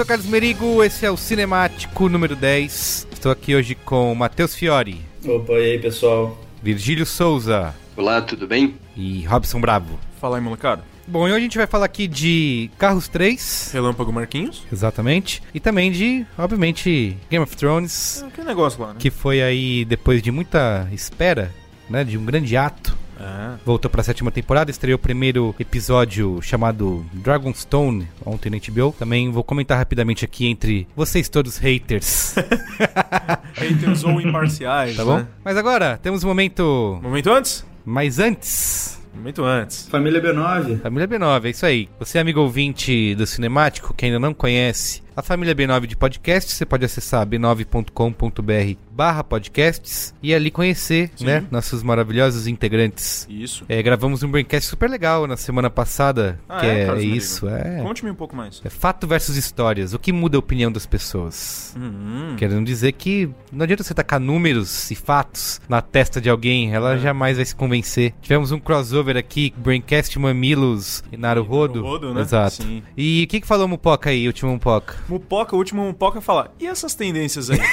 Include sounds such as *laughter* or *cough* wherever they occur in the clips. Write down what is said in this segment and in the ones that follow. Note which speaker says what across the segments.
Speaker 1: sou Carlos Merigo, esse é o Cinemático número 10. Estou aqui hoje com Matheus Fiore,
Speaker 2: Opa, e aí pessoal?
Speaker 1: Virgílio Souza
Speaker 3: Olá, tudo bem?
Speaker 1: e Robson Bravo.
Speaker 4: Fala aí, molecada.
Speaker 1: Bom, e hoje a gente vai falar aqui de Carros 3,
Speaker 4: Relâmpago Marquinhos.
Speaker 1: exatamente, e também de, obviamente, Game of Thrones,
Speaker 4: Ah, Que negócio lá, né?
Speaker 1: que foi aí, depois de muita espera, né, de um grande ato,
Speaker 4: É.
Speaker 1: voltou pra sétima temporada, estreou o primeiro episódio chamado Dragonstone, ontem na HBO. Também vou comentar rapidamente aqui entre vocês todos haters, *laughs* *laughs*
Speaker 4: Haters ou imparciais,
Speaker 1: tá bom?
Speaker 4: né?
Speaker 1: Mas agora, temos um momento
Speaker 4: Momento antes?
Speaker 1: mais antes.
Speaker 4: Momento antes.
Speaker 2: Família B9?
Speaker 1: Família B9, é isso aí. Você, amigo ouvinte do Cinemático, que ainda não conhece a família B9 de podcast, você pode acessar b9.com.br barra podcasts e ali conhecer,
Speaker 4: Sim.
Speaker 1: né, nossos maravilhosos integrantes.
Speaker 4: Isso.
Speaker 1: É, gravamos um braincast super legal na semana passada,
Speaker 4: Ah,
Speaker 1: que
Speaker 4: é,
Speaker 1: é, isso, é,
Speaker 4: Conte-me um pouco mais.
Speaker 1: é fato versus histórias, o que muda a opinião das pessoas.
Speaker 4: Hum,
Speaker 1: Querendo dizer que não adianta você tacar números e fatos na testa de alguém, ela
Speaker 4: É.
Speaker 1: jamais vai se convencer. Tivemos um crossover aqui, Braincast Mamilos e Naruhodo.
Speaker 4: Naruhodo, né?
Speaker 1: Exato.
Speaker 4: Sim.
Speaker 1: E o que, que falou Mupoca aí, o último Mupoca?
Speaker 4: Mupoca, o último Mupoca fala. E essas tendências aí? *laughs*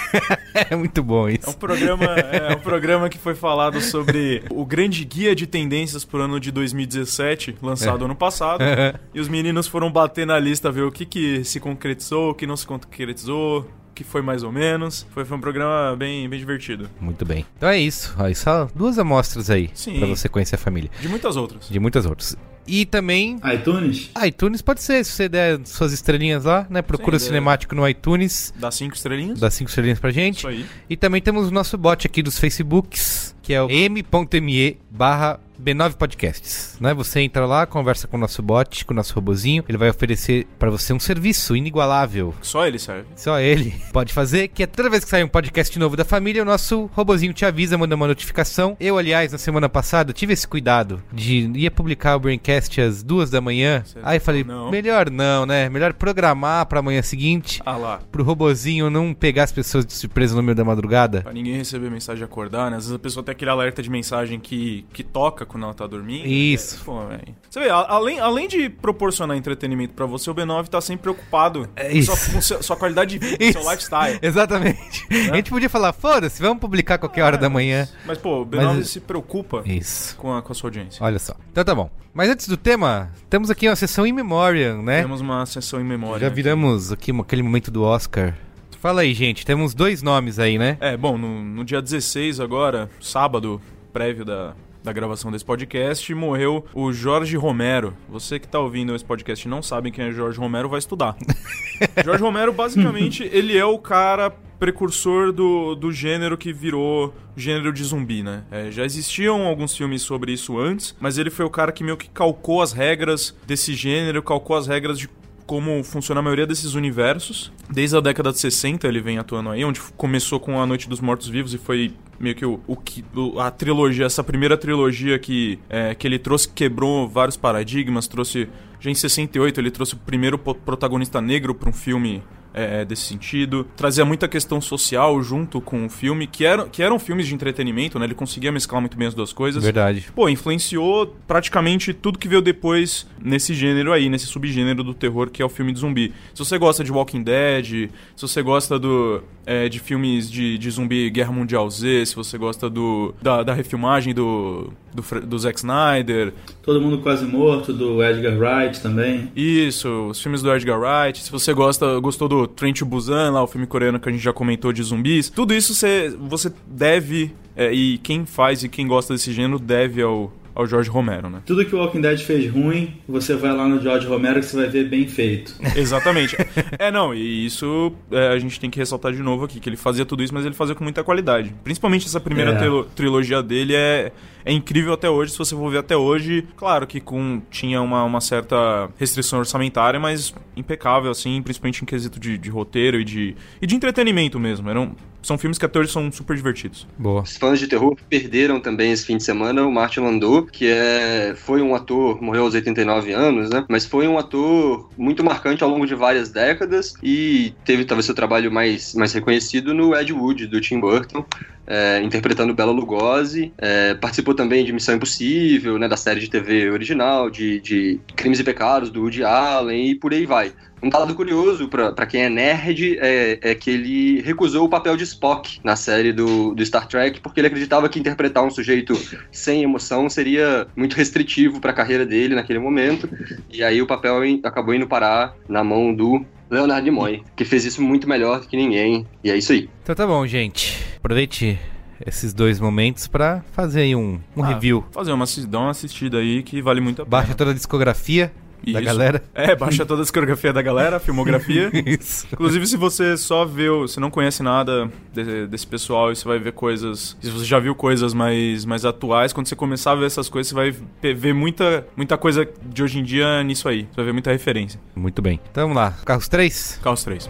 Speaker 1: É muito bom
Speaker 4: É um
Speaker 1: isso.
Speaker 4: programa, é um *laughs* programa que foi falado sobre o grande guia de tendências pro ano de 2017, lançado
Speaker 1: É.
Speaker 4: ano passado. *laughs* e os meninos foram bater na lista, ver o que, que se concretizou, o que não se concretizou, o que foi mais ou menos. Foi, foi um programa bem, bem divertido.
Speaker 1: Muito bem. Então é isso. Aí só duas amostras aí
Speaker 4: Sim.
Speaker 1: pra você conhecer a família.
Speaker 4: De muitas outras.
Speaker 1: De muitas outras. E também
Speaker 2: iTunes?
Speaker 1: iTunes pode ser, se você der suas estrelinhas lá, né? Procura
Speaker 4: Sim, é.
Speaker 1: cinemático no iTunes,
Speaker 4: Dá cinco estrelinhas.
Speaker 1: dá cinco estrelinhas pra gente.
Speaker 4: Isso aí.
Speaker 1: E também temos o nosso bot aqui dos Facebooks, que é o m.me barra B9 Podcasts. Né? Você entra lá, conversa com o nosso bot, com o nosso robozinho. Ele vai oferecer pra você um serviço inigualável.
Speaker 4: Só ele serve.
Speaker 1: Só ele *laughs* pode fazer, que é toda vez que sair um podcast novo da família, o nosso robozinho te avisa, manda uma notificação. Eu, aliás, na semana passada, tive esse cuidado de ia publicar o Braincast às duas da manhã.
Speaker 4: Você
Speaker 1: Aí falei,
Speaker 4: não.
Speaker 1: melhor não, né? Melhor programar pra manhã seguinte,
Speaker 4: Ah lá.
Speaker 1: pro robozinho não pegar as pessoas de surpresa no meio da madrugada.
Speaker 4: Pra ninguém receber mensagem acordar, né? Às vezes a pessoa tem aquele alerta de mensagem que, que toca quando ela tá dormindo.
Speaker 1: Isso.
Speaker 4: É, pô. Você vê, além, além de proporcionar entretenimento pra você, o B9 tá sempre preocupado
Speaker 1: É
Speaker 4: com
Speaker 1: isso.
Speaker 4: sua, com seu- sua qualidade de vida, com seu lifestyle. *laughs*
Speaker 1: Exatamente. A gente podia falar, foda-se, vamos publicar qualquer hora da manhã.
Speaker 4: Mas, pô, o B9
Speaker 1: Mas-
Speaker 4: se preocupa
Speaker 1: Isso.
Speaker 4: com a, com a sua audiência.
Speaker 1: Olha só. Então tá bom. Mas antes do tema, temos aqui uma sessão in memoriam, né?
Speaker 4: Temos uma sessão em memória.
Speaker 1: Já
Speaker 4: aqui.
Speaker 1: viramos aqui uma- aquele momento do Oscar. Fala aí, gente. Temos dois nomes aí, né?
Speaker 4: É, bom, no, no dia 16 agora, sábado, prévio da, da gravação desse podcast, morreu o Jorge Romero. Você que tá ouvindo esse podcast e não sabe quem é Jorge Romero, vai estudar. *laughs* Jorge Romero, basicamente, ele é o cara precursor do, do gênero que virou gênero de zumbi, né? É, já existiam alguns filmes sobre isso antes, mas ele foi o cara que meio que calcou as regras desse gênero, calcou as regras de como funciona a maioria desses universos. Desde a década de 60 ele vem atuando aí, onde começou com A Noite dos Mortos Vivos e foi meio que o, o a trilogia, essa primeira trilogia que, é, que ele trouxe, quebrou vários paradigmas, trouxe. Já em 68 ele trouxe o primeiro protagonista negro para um filme é, desse sentido. Trazia muita questão social junto com o filme, que, eram que eram filmes de entretenimento, né? Ele conseguia mesclar muito bem as duas coisas.
Speaker 1: Verdade.
Speaker 4: Pô, influenciou praticamente tudo que veio depois nesse gênero aí, nesse subgênero do terror que é o filme de zumbi. Se você gosta de Walking Dead, se você gosta do, é, de filmes de, de zumbi Guerra Mundial Z, se você gosta do, da, da refilmagem do, do, do Zack Snyder,
Speaker 2: Todo mundo quase morto, do Edgar Wright também.
Speaker 4: isso, os filmes do Edgar Wright, se você gosta, gostou do Train to Busan, lá o filme coreano que a gente já comentou de zumbis, tudo isso você, você deve, é, e quem faz e quem gosta desse gênero deve ao, ao Jorge Romero, né?
Speaker 2: Tudo que o Walking Dead fez ruim, você vai lá no George Romero que você vai ver bem feito. *laughs*
Speaker 4: Exatamente. é, não, e isso é, a gente tem que ressaltar de novo aqui, que ele fazia tudo isso, mas ele fazia com muita qualidade. Principalmente essa primeira
Speaker 2: É.
Speaker 4: trilo- trilogia dele é, é incrível até hoje, se você for ver até hoje. Claro que com tinha uma, uma certa restrição orçamentária, mas impecável, assim, principalmente em quesito de, de roteiro e de, e de entretenimento mesmo. Eram, são filmes que até hoje são super divertidos.
Speaker 1: Boa.
Speaker 3: Os fãs de terror perderam também esse fim de semana o Martin Landau, que é, foi um ator, morreu aos 89 anos, né? Mas foi um ator muito marcante ao longo de várias décadas e teve talvez seu trabalho mais, mais reconhecido no Ed Wood, do Tim Burton. É, interpretando Bela Lugosi, é, participou também de Missão Impossível, né, da série de TV original, de, de Crimes e Pecados, do Woody Allen e por aí vai. Um dado curioso pra quem é nerd é, é que ele recusou o papel de Spock na série do, do Star Trek porque ele acreditava que interpretar um sujeito sem emoção seria muito restritivo pra carreira dele naquele momento. E aí o papel acabou indo parar na mão do Leonard Nimoy, que fez isso muito melhor que ninguém. E é isso aí.
Speaker 1: Então tá bom, gente. Aproveite esses dois momentos pra fazer aí um, um
Speaker 4: Ah,
Speaker 1: review.
Speaker 4: Fazer uma, dar uma assistida aí que vale muito a pena.
Speaker 1: Baixa toda a discografia da
Speaker 4: Isso.
Speaker 1: galera. *laughs*
Speaker 4: É, baixa toda a discografia da galera, a filmografia. *laughs*
Speaker 1: Isso.
Speaker 4: Inclusive, se você só vê, você não conhece nada de- desse pessoal e você vai ver coisas, se você já viu coisas mais, mais atuais, quando você começar a ver essas coisas, você vai ver muita, muita coisa de hoje em dia nisso aí. Você vai ver muita referência.
Speaker 1: Muito bem. Então vamos lá. Carros 3?
Speaker 4: Carros 3.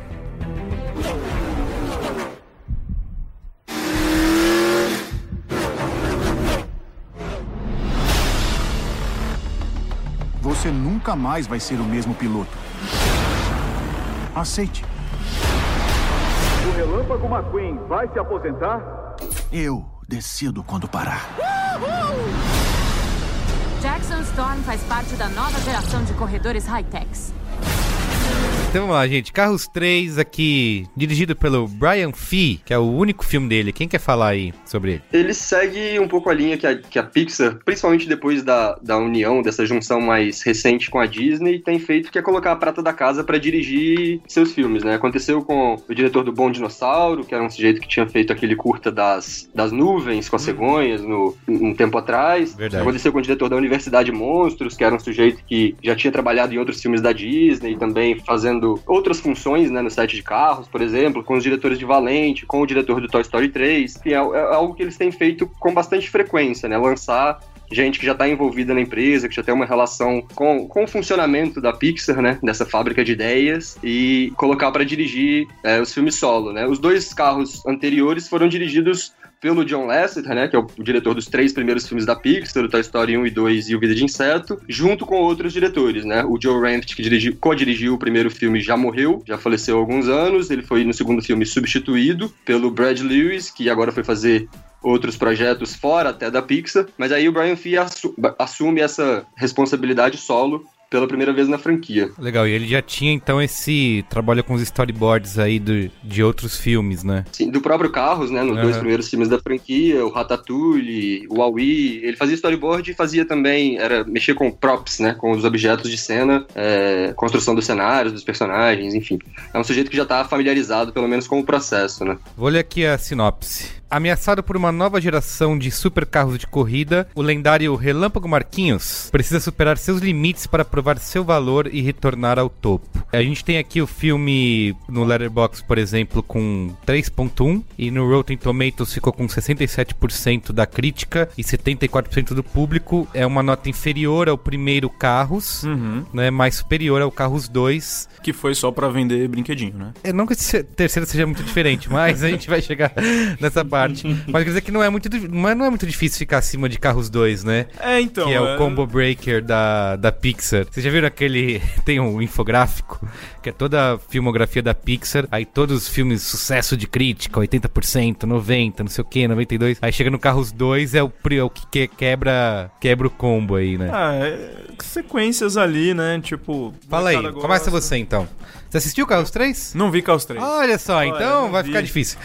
Speaker 5: Você nunca mais vai ser o mesmo piloto. Aceite.
Speaker 6: O Relâmpago McQueen vai se aposentar?
Speaker 5: Eu decido quando parar.
Speaker 7: Jackson Storm faz parte da nova geração de corredores high-techs.
Speaker 1: Então vamos lá, gente. Carros 3 aqui, dirigido pelo Brian Fee, que é o único filme dele. Quem quer falar aí sobre ele?
Speaker 3: Ele segue um pouco a linha que a, que a Pixar, principalmente depois da, da união, dessa junção mais recente com a Disney, tem feito, que é colocar a prata da casa pra dirigir seus filmes, né? Aconteceu com o diretor do Bom Dinossauro, que era um sujeito que tinha feito aquele curta das, das nuvens com as cegonhas no, um tempo atrás.
Speaker 1: Verdade.
Speaker 3: Aconteceu com o diretor da Universidade Monstros, que era um sujeito que já tinha trabalhado em outros filmes da Disney, também fazendo outras funções, né, no set de carros, por exemplo, com os diretores de Valente, com o diretor do Toy Story 3. Enfim, é, é algo que eles têm feito com bastante frequência, né? Lançar gente que já está envolvida na empresa, que já tem uma relação com, com o funcionamento da Pixar, né, dessa fábrica de ideias, e colocar para dirigir é, os filmes solo, né. Os dois carros anteriores foram dirigidos pelo John Lasseter, né, que é o diretor dos três primeiros filmes da Pixar, o Toy Story 1 e 2 e o Vida de Inseto, junto com outros diretores, né? O Joe Ranft, que dirigiu, co-dirigiu o primeiro filme, já morreu, já faleceu há alguns anos. Ele foi no segundo filme substituído pelo Brad Lewis, que agora foi fazer outros projetos fora até da Pixar, mas aí o Brian Fee assu assume essa responsabilidade solo pela primeira vez na franquia.
Speaker 1: Legal, e ele já tinha então esse trabalho com os storyboards aí do, de outros filmes, né?
Speaker 3: Sim, do próprio Carros, né? Nos
Speaker 1: Uhum.
Speaker 3: dois primeiros filmes da franquia, o Ratatouille, o Aui. Ele fazia storyboard e fazia também, era mexer com props, né? Com os objetos de cena, é, construção dos cenários, dos personagens, enfim. É um sujeito que já tá familiarizado, pelo menos, com o processo, né?
Speaker 1: Vou ler aqui a sinopse. Ameaçado por uma nova geração de supercarros de corrida, o lendário Relâmpago Marquinhos precisa superar seus limites para provar seu valor e retornar ao topo. A gente tem aqui o filme no Letterboxd, por exemplo, com 3.1 e no Rotten Tomatoes ficou com 67% da crítica e 74% do público. É uma nota inferior ao primeiro Carros, né, mais superior ao Carros 2.
Speaker 4: Que foi só pra vender brinquedinho, né?
Speaker 1: É, não que esse terceiro seja muito diferente, *laughs* mas a gente vai chegar nessa parte. Mas quer dizer que não é muito, mas não é muito difícil ficar acima de Carros 2, né?
Speaker 4: É, então.
Speaker 1: que é,
Speaker 4: é-
Speaker 1: o Combo Breaker da, da Pixar. Vocês já viram aquele. *laughs* Tem um infográfico, que é toda a filmografia da Pixar. Aí todos os filmes sucesso de crítica, 80%, 90%, não sei o que, 92%. Aí chega no Carros 2, é o, é o que que- quebra, quebra o combo aí, né?
Speaker 4: Ah, é sequências ali, né? Tipo.
Speaker 1: Fala aí,
Speaker 4: molecada
Speaker 1: começa
Speaker 4: gosta.
Speaker 1: você então. Você assistiu Carros 3?
Speaker 4: Não vi Carros 3.
Speaker 1: Olha só,
Speaker 4: Olha,
Speaker 1: então vai
Speaker 4: vi.
Speaker 1: ficar difícil.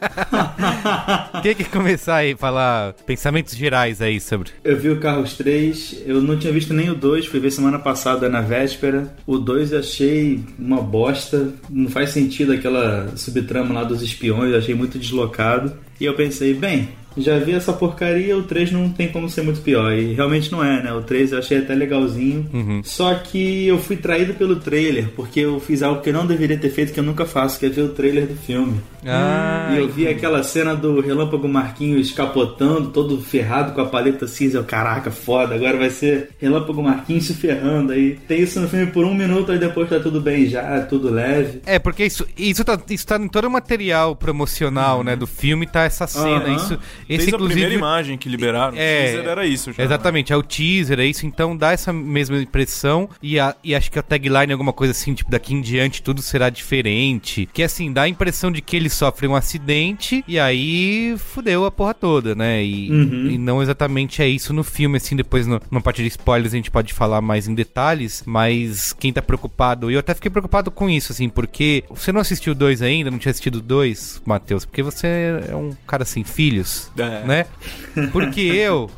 Speaker 1: *laughs* Quem que começar aí, falar pensamentos gerais aí sobre.
Speaker 2: Eu vi o Carros 3, eu não tinha visto nem o 2, fui ver semana passada na véspera. O 2 eu achei uma bosta, não faz sentido aquela subtrama lá dos espiões, achei muito deslocado. E eu pensei, bem, já vi essa porcaria, o 3 não tem como ser muito pior. E realmente não é, né? O 3 eu achei até legalzinho. Só que eu fui traído pelo trailer, porque eu fiz algo que eu não deveria ter feito, que eu nunca faço, que é ver o trailer do filme.
Speaker 1: Ah,
Speaker 2: e eu vi aquela cena do Relâmpago Marquinhos capotando, todo ferrado com a paleta cinza. Eu, Caraca, foda, agora vai ser Relâmpago Marquinhos se ferrando. Aí tem isso no filme por um minuto, aí depois tá tudo bem já, tudo leve.
Speaker 1: É, porque isso, isso, tá, isso tá em todo o material promocional, né, do filme, tá essa cena.
Speaker 2: Aham.
Speaker 1: Isso,
Speaker 4: Desde
Speaker 1: esse,
Speaker 4: a primeira imagem que liberaram,
Speaker 1: É,
Speaker 4: o teaser era isso já.
Speaker 1: Exatamente, é o teaser, é isso, então dá essa mesma impressão e, a- e acho que a tagline é alguma coisa assim, tipo, daqui em diante tudo será diferente, que assim, dá a impressão de que ele sofre um acidente e aí fudeu a porra toda, né, e,
Speaker 2: Uhum.
Speaker 1: e não exatamente é isso no filme, assim, depois no, numa parte de spoilers a gente pode falar mais em detalhes, mas quem tá preocupado, e eu até fiquei preocupado com isso, assim, porque você não assistiu o 2 ainda, não tinha assistido o 2, Matheus, porque você é um cara sem filhos,
Speaker 4: É.
Speaker 1: né? Porque eu,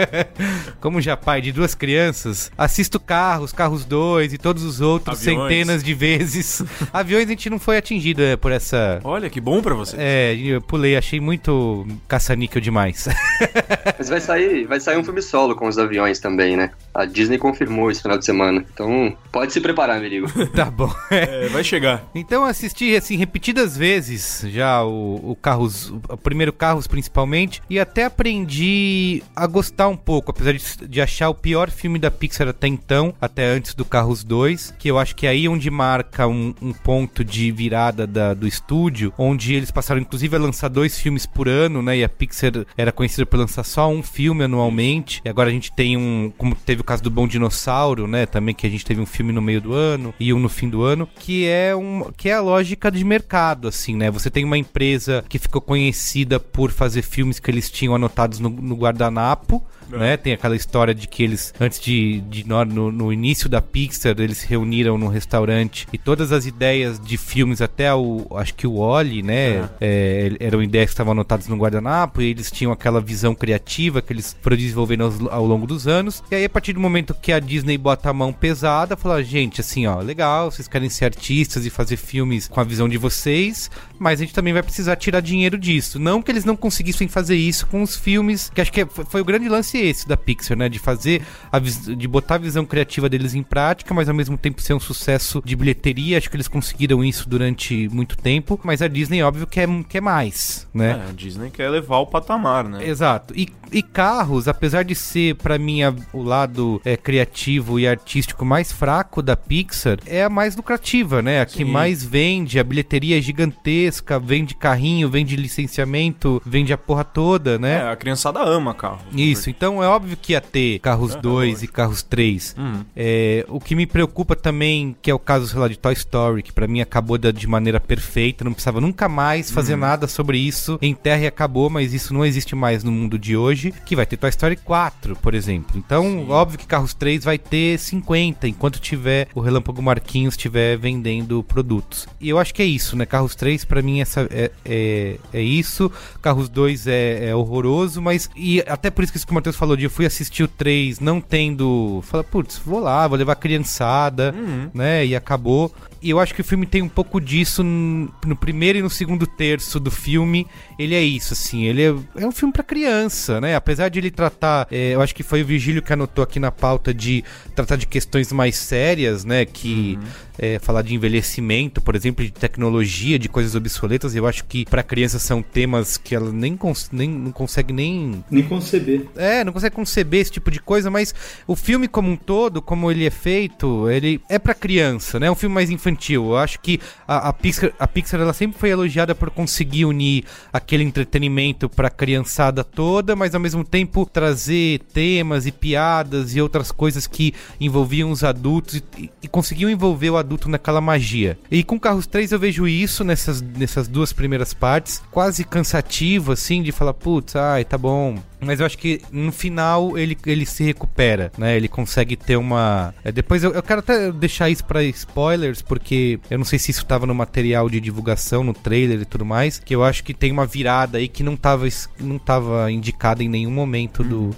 Speaker 1: *laughs* como já pai de duas crianças, assisto Carros, Carros 2 e todos os outros
Speaker 4: Aviões.
Speaker 1: centenas de vezes. *laughs* Aviões a gente não foi atingido é, por essa.
Speaker 4: Olha, que bom pra você.
Speaker 1: É, eu pulei, achei muito caça-níquel demais. *laughs*
Speaker 3: Mas vai sair, vai sair um filme solo com os aviões também, né? A Disney confirmou esse final de semana. Então, pode se preparar, amigo.
Speaker 1: tá bom.
Speaker 4: É, vai chegar.
Speaker 1: Então eu assisti assim repetidas vezes já o, o Carros, o primeiro Carros principalmente, e até aprendi a gostar um pouco, apesar de, de achar o pior filme da Pixar até então, até antes do Carros 2, que eu acho que é aí onde marca um, um ponto de virada da- do estúdio, onde eles passaram inclusive a lançar dois filmes por ano, né? E a Pixar era conhecida por lançar só um filme anualmente. E agora a gente tem um, como teve o caso do Bom Dinossauro, né? Também que a gente teve um filme no meio do ano e um no fim do ano, que é um, que é a lógica de mercado, assim, né? Você tem uma empresa que ficou conhecida por fazer filmes que eles tinham anotados no, no guardanapo. Né? Tem aquela história de que eles, antes de, de no, no- início da Pixar, eles se reuniram num restaurante e todas as ideias de filmes, até o, acho que o Oli, né? é, eram ideias que estavam anotadas no guardanapo e eles tinham aquela visão criativa que eles foram desenvolvendo aos- ao, longo dos anos. E aí, a partir do momento que a Disney bota a mão pesada, fala, gente, assim, ó, legal, vocês querem ser artistas e fazer filmes com a visão de vocês, mas a gente também vai precisar tirar dinheiro disso. Não que eles não conseguissem fazer isso com os filmes, que acho que é- foi o grande lance esse da Pixar, né? De fazer, a de botar a visão criativa deles em prática, mas ao mesmo tempo ser um sucesso de bilheteria. Acho que eles conseguiram isso durante muito tempo, mas a Disney, óbvio, quer, quer mais, né?
Speaker 4: É, a Disney quer levar o patamar, né?
Speaker 1: Exato. E, e carros, apesar de ser, pra mim, a- o lado é, criativo e artístico mais fraco da Pixar, é a mais lucrativa, né? A que
Speaker 4: Sim.
Speaker 1: mais vende, a bilheteria é gigantesca, vende carrinho, vende licenciamento, vende a porra toda, né?
Speaker 4: É, a criançada ama carro.
Speaker 1: Isso, então é óbvio que ia ter Carros 2 e Carros 3.
Speaker 4: Uhum.
Speaker 1: É, o que me preocupa também, que é o caso, sei lá, de Toy Story, que pra mim acabou da- de maneira perfeita, não precisava nunca mais fazer
Speaker 4: Uhum.
Speaker 1: nada sobre isso em terra e acabou, mas isso não existe mais no mundo de hoje, que vai ter Toy Story 4, por exemplo. Então, óbvio que Carros 3 vai ter 50, enquanto tiver o Relâmpago Marquinhos estiver vendendo produtos. E eu acho que é isso, né? Carros 3 pra mim essa, é, é, é isso, Carros 2 é, é horroroso, mas e até por isso que isso que o Matheus falou de eu fui assistir o 3 não tendo, fala, putz, vou lá, vou levar a criançada, né? E acabou. E eu acho que o filme tem um pouco disso no primeiro e no segundo terço do filme. Ele é isso, assim. Ele é, é um filme pra criança, né? Apesar de ele tratar. é, eu acho que foi o Vigílio que anotou aqui na pauta de tratar de questões mais sérias, né? Que é, falar de envelhecimento, por exemplo, de tecnologia, de coisas obsoletas. Eu acho que pra criança são temas que ela nem, cons nem não consegue nem
Speaker 2: Nem conceber.
Speaker 1: é, não consegue conceber esse tipo de coisa, mas o filme como um todo, como ele é feito, ele é pra criança, né? É um filme mais infantil. Eu acho que a, a Pixar, a Pixar ela sempre foi elogiada por conseguir unir aquele entretenimento pra criançada toda, mas ao mesmo tempo trazer temas e piadas e outras coisas que envolviam os adultos e, e conseguiam envolver o adulto naquela magia. E com Carros 3 eu vejo isso nessas, nessas duas primeiras partes, quase cansativo, assim, de falar, putz, ai, tá bom. Mas eu acho que no final ele, ele se recupera, né? Ele consegue ter uma. é, depois eu, eu quero até deixar isso pra spoilers, porque eu não sei se isso tava no material de divulgação, no trailer e tudo mais, que eu acho que tem uma virada aí que não tava, não tava indicada em nenhum momento do.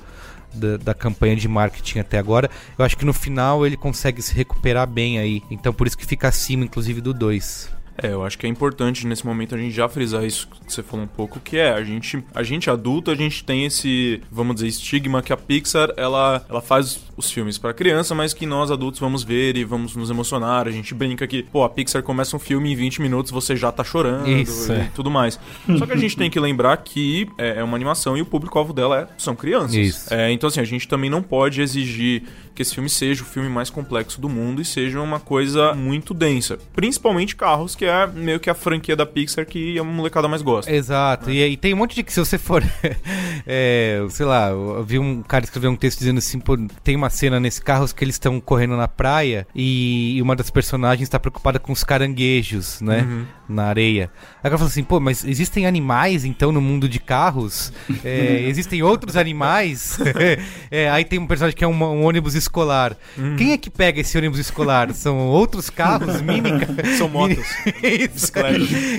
Speaker 1: Da, da campanha de marketing até agora, eu acho que no final ele consegue se recuperar bem aí. Então por isso que fica acima, inclusive, do 2.
Speaker 4: É, eu acho que é importante nesse momento a gente já frisar isso que você falou um pouco, que é a gente, a gente adulto, a gente tem esse, vamos dizer, estigma que a Pixar, ela, ela faz os filmes pra criança, mas que nós adultos vamos ver e vamos nos emocionar. A gente brinca que, pô, a Pixar começa um filme em 20 minutos, você já tá chorando
Speaker 1: Isso,
Speaker 4: e
Speaker 1: é.
Speaker 4: tudo mais. Só que a gente tem que lembrar que é, é uma animação e o público-alvo dela é, são crianças.
Speaker 1: Isso.
Speaker 4: É, então, assim, a gente também não pode exigir que esse filme seja o filme mais complexo do mundo e seja uma coisa muito densa. Principalmente carros, que é meio que a franquia da Pixar que a molecada mais gosta.
Speaker 1: Exato, e, e tem um monte de que se você for. *laughs* é, sei lá, eu vi um cara escrever um texto dizendo assim: pô, tem uma cena nesse carro que eles estão correndo na praia e, uma das personagens está preocupada com os caranguejos, né?
Speaker 4: Uhum.
Speaker 1: Na areia. Aí ela fala assim: pô, mas existem animais então no mundo de carros? É, *laughs* existem outros animais? *laughs* É, aí tem um personagem que é um, um ônibus escolar.
Speaker 4: Uhum.
Speaker 1: Quem é que pega esse ônibus escolar? São outros carros, mini.
Speaker 4: São motos.
Speaker 1: Isso.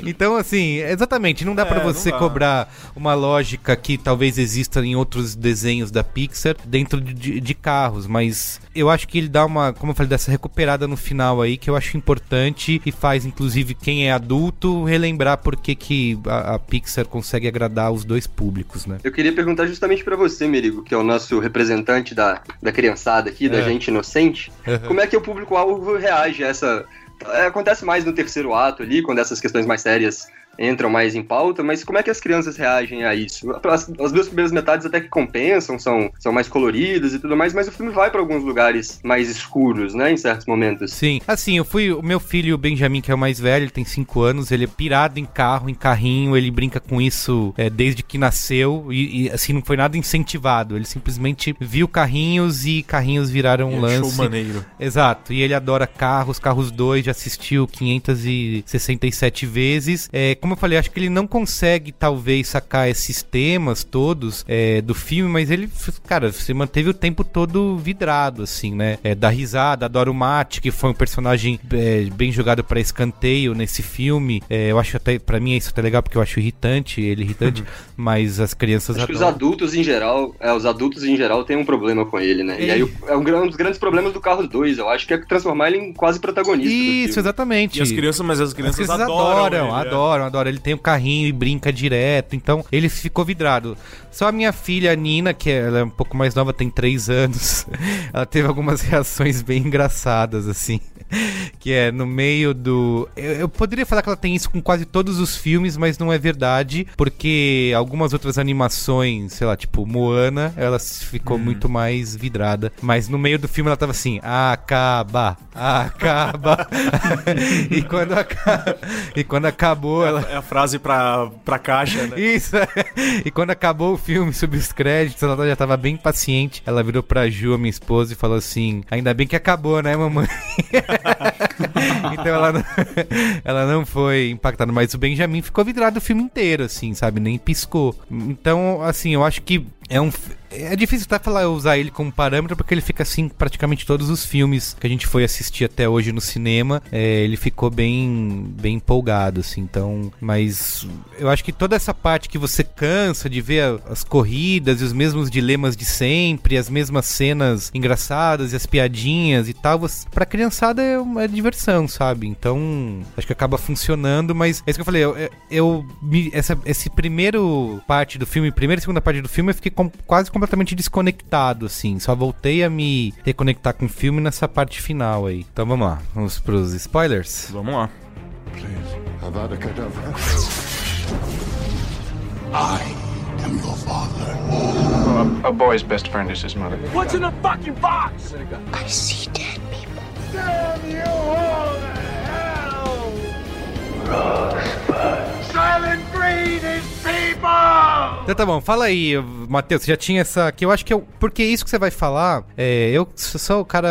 Speaker 1: Então, assim, exatamente, não dá
Speaker 4: É,
Speaker 1: pra
Speaker 4: não
Speaker 1: você
Speaker 4: dá.
Speaker 1: cobrar uma lógica que talvez exista em outros desenhos da Pixar dentro de, de- de carros, mas eu acho que ele dá uma, como eu falei, dessa recuperada no final aí, que eu acho importante e faz, inclusive, quem é adulto relembrar por que que a, a Pixar consegue agradar os dois públicos, né?
Speaker 3: Eu queria perguntar justamente pra você, Merigo, que é o nosso representante da, da criançada aqui, da
Speaker 1: É.
Speaker 3: gente inocente.
Speaker 1: Uhum.
Speaker 3: Como é que o público-alvo reage a essa. É, acontece mais no terceiro ato ali, quando essas questões mais sérias entram mais em pauta, mas como é que as crianças reagem a isso? As, as duas primeiras metades até que compensam, são, são mais coloridas e tudo mais, mas o filme vai pra alguns lugares mais escuros, né, em certos momentos.
Speaker 1: Sim, assim, eu fui. O meu filho, o Benjamin, que é o mais velho, ele tem 5 anos, ele é pirado em carro, em carrinho, ele brinca com isso é, desde que nasceu e, e, assim, não foi nada incentivado. Ele simplesmente viu carrinhos e carrinhos viraram um
Speaker 4: E achou
Speaker 1: lance.
Speaker 4: maneiro.
Speaker 1: Exato, e ele adora carros, Carros 2, já assistiu 567 vezes. É, como eu falei, acho que ele não consegue, talvez, sacar esses temas todos é, do filme, mas ele, cara, se manteve o tempo todo vidrado, assim, né? É, dá risada, adora o Mate, que foi um personagem é, bem jogado pra escanteio nesse filme. É, eu acho até, pra mim, isso até legal, porque eu acho irritante, ele irritante, mas as crianças
Speaker 3: Acho que os
Speaker 1: adoram.
Speaker 3: adultos em geral, é, os adultos em geral têm um problema com ele, né? E
Speaker 1: É.
Speaker 3: aí é um, um dos grandes problemas do Carros 2, eu acho que é transformar ele em quase protagonista. do
Speaker 1: Isso,
Speaker 3: filme.
Speaker 1: exatamente.
Speaker 4: E as crianças, mas as crianças,
Speaker 1: As crianças
Speaker 4: adoram.
Speaker 1: adoram,
Speaker 4: ele, é.
Speaker 1: adoram, adora. Ele tem um carrinho e brinca direto, então ele ficou vidrado. Só a minha filha, Nina, que ela é um pouco mais nova, tem 3 anos, *laughs* ela teve algumas reações bem engraçadas, assim. *laughs* Que é no meio do. Eu, eu poderia falar que ela tem isso com quase todos os filmes, mas não é verdade, porque algumas outras animações, sei lá, tipo Moana, ela ficou muito mais vidrada. Mas no meio do filme ela tava assim: acaba, acaba. *laughs* e, quando aca- e quando acabou, ela.
Speaker 4: É a frase pra, pra caixa, né?
Speaker 1: Isso, e quando acabou o filme, subiu os créditos, ela já tava bem paciente. Ela virou pra Ju, a minha esposa, e falou assim: Ainda bem que acabou, né, mamãe? *laughs* então ela não, ela não foi impactada, mas o Benjamin ficou vidrado o filme inteiro, assim, sabe? Nem piscou. Então, assim, eu acho que é um. É difícil até falar usar ele como parâmetro, porque ele fica assim praticamente todos os filmes que a gente foi assistir até hoje no cinema. É, ele ficou bem, bem empolgado, assim. Então, mas eu acho que toda essa parte que você cansa de ver as corridas e os mesmos dilemas de sempre, as mesmas cenas engraçadas e as piadinhas e tal, você, pra criançada é é diversão, sabe? Então, acho que acaba funcionando, mas é isso que eu falei, eu, eu- essa, esse primeiro parte do filme, primeira e segunda parte do filme, eu fiquei com- quase completamente desconectado, assim. Só voltei a me reconectar com o filme nessa parte final aí. Então vamos lá, vamos pros spoilers?
Speaker 4: Vamos lá.
Speaker 5: Avada Kedavra. I am your father.
Speaker 8: a, a boy's best friend is his mother.
Speaker 6: What's in the fucking box?
Speaker 5: I see dead people.
Speaker 6: Damn you all to hell! People!
Speaker 1: Então tá bom, fala aí, Matheus, você já tinha essa. Que eu acho que eu. Porque isso que você vai falar, é, eu sou sou o cara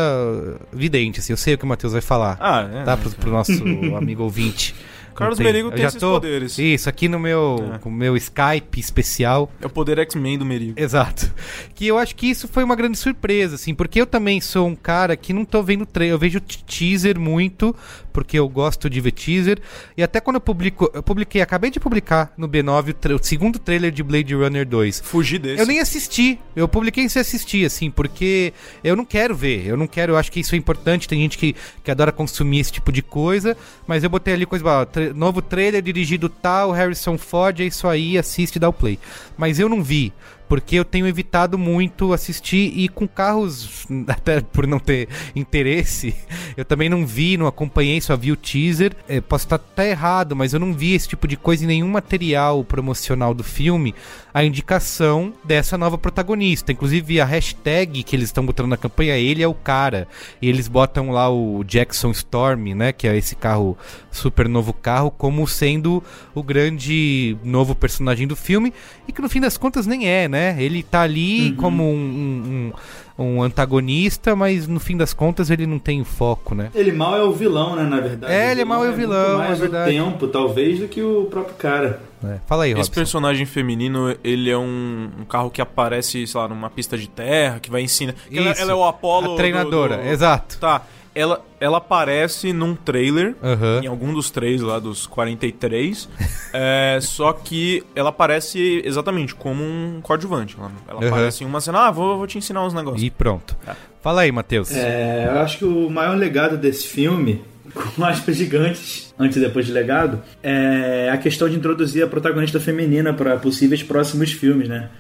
Speaker 1: vidente, assim, eu sei o que o Matheus vai falar.
Speaker 4: Ah, é.
Speaker 1: Tá? Pro, pro nosso *laughs* amigo ouvinte.
Speaker 4: Carlos
Speaker 1: Não
Speaker 4: Merigo
Speaker 1: eu
Speaker 4: tem esses
Speaker 1: tô-
Speaker 4: poderes.
Speaker 1: Isso, aqui no meu,
Speaker 4: É.
Speaker 1: meu Skype especial.
Speaker 4: É o poder X-Men do Merigo.
Speaker 1: Exato. Que eu acho que isso foi uma grande surpresa, assim, porque eu também sou um cara que não tô vendo trailer, eu vejo teaser muito, porque eu gosto de ver teaser, e até quando eu publico, eu publiquei, acabei de publicar no B9 o, o segundo trailer de Blade Runner 2.
Speaker 4: Fugir desse.
Speaker 1: Eu nem assisti, eu publiquei sem assistir, assim, porque eu não quero ver, eu não quero, eu acho que isso é importante, tem gente que, que adora consumir esse tipo de coisa, mas eu botei ali coisa, ó, novo trailer dirigido tal, Harrison Ford, é isso aí, assiste e dá o play. Mas eu não vi, porque eu tenho evitado muito assistir e com carros, *laughs* até por não ter interesse, eu também não vi, não acompanhei, só vi o teaser. É, posso estar até errado, mas eu não vi esse tipo de coisa em nenhum material promocional do filme. A indicação dessa nova protagonista. Inclusive a hashtag que eles estão botando na campanha, ele é o cara. E eles botam lá o Jackson Storm, né? Que é esse carro, super novo carro, como sendo o grande novo personagem do filme. E que no fim das contas nem é, né? Ele tá ali como um, um, um- um antagonista, mas no fim das contas ele não tem foco, né?
Speaker 2: Ele mal é o vilão, né, na verdade.
Speaker 1: É, ele é mal é o vilão,
Speaker 2: muito mais
Speaker 1: é verdade.
Speaker 2: o tempo, talvez, do que o próprio cara.
Speaker 1: É. Fala aí,
Speaker 4: Esse
Speaker 1: Robson.
Speaker 4: personagem feminino, ele é um, um carro que aparece, sei lá, numa pista de terra, que vai ensinar. Ela, ela é o Apollo.
Speaker 1: A treinadora,
Speaker 4: do- do-
Speaker 1: exato.
Speaker 4: Tá. Ela, ela aparece num trailer,
Speaker 1: Aham.
Speaker 4: em algum dos três lá, dos 43. *laughs* é, só que ela aparece exatamente como um coadjuvante. Ela, ela
Speaker 1: Aham.
Speaker 4: aparece em uma cena, ah, vou, vou te ensinar uns negócios.
Speaker 1: E pronto. Fala aí, Matheus.
Speaker 2: É, eu acho que o maior legado desse filme, *laughs* com aspas gigantes, antes e depois de legado, é a questão de introduzir a protagonista feminina para possíveis próximos filmes, né?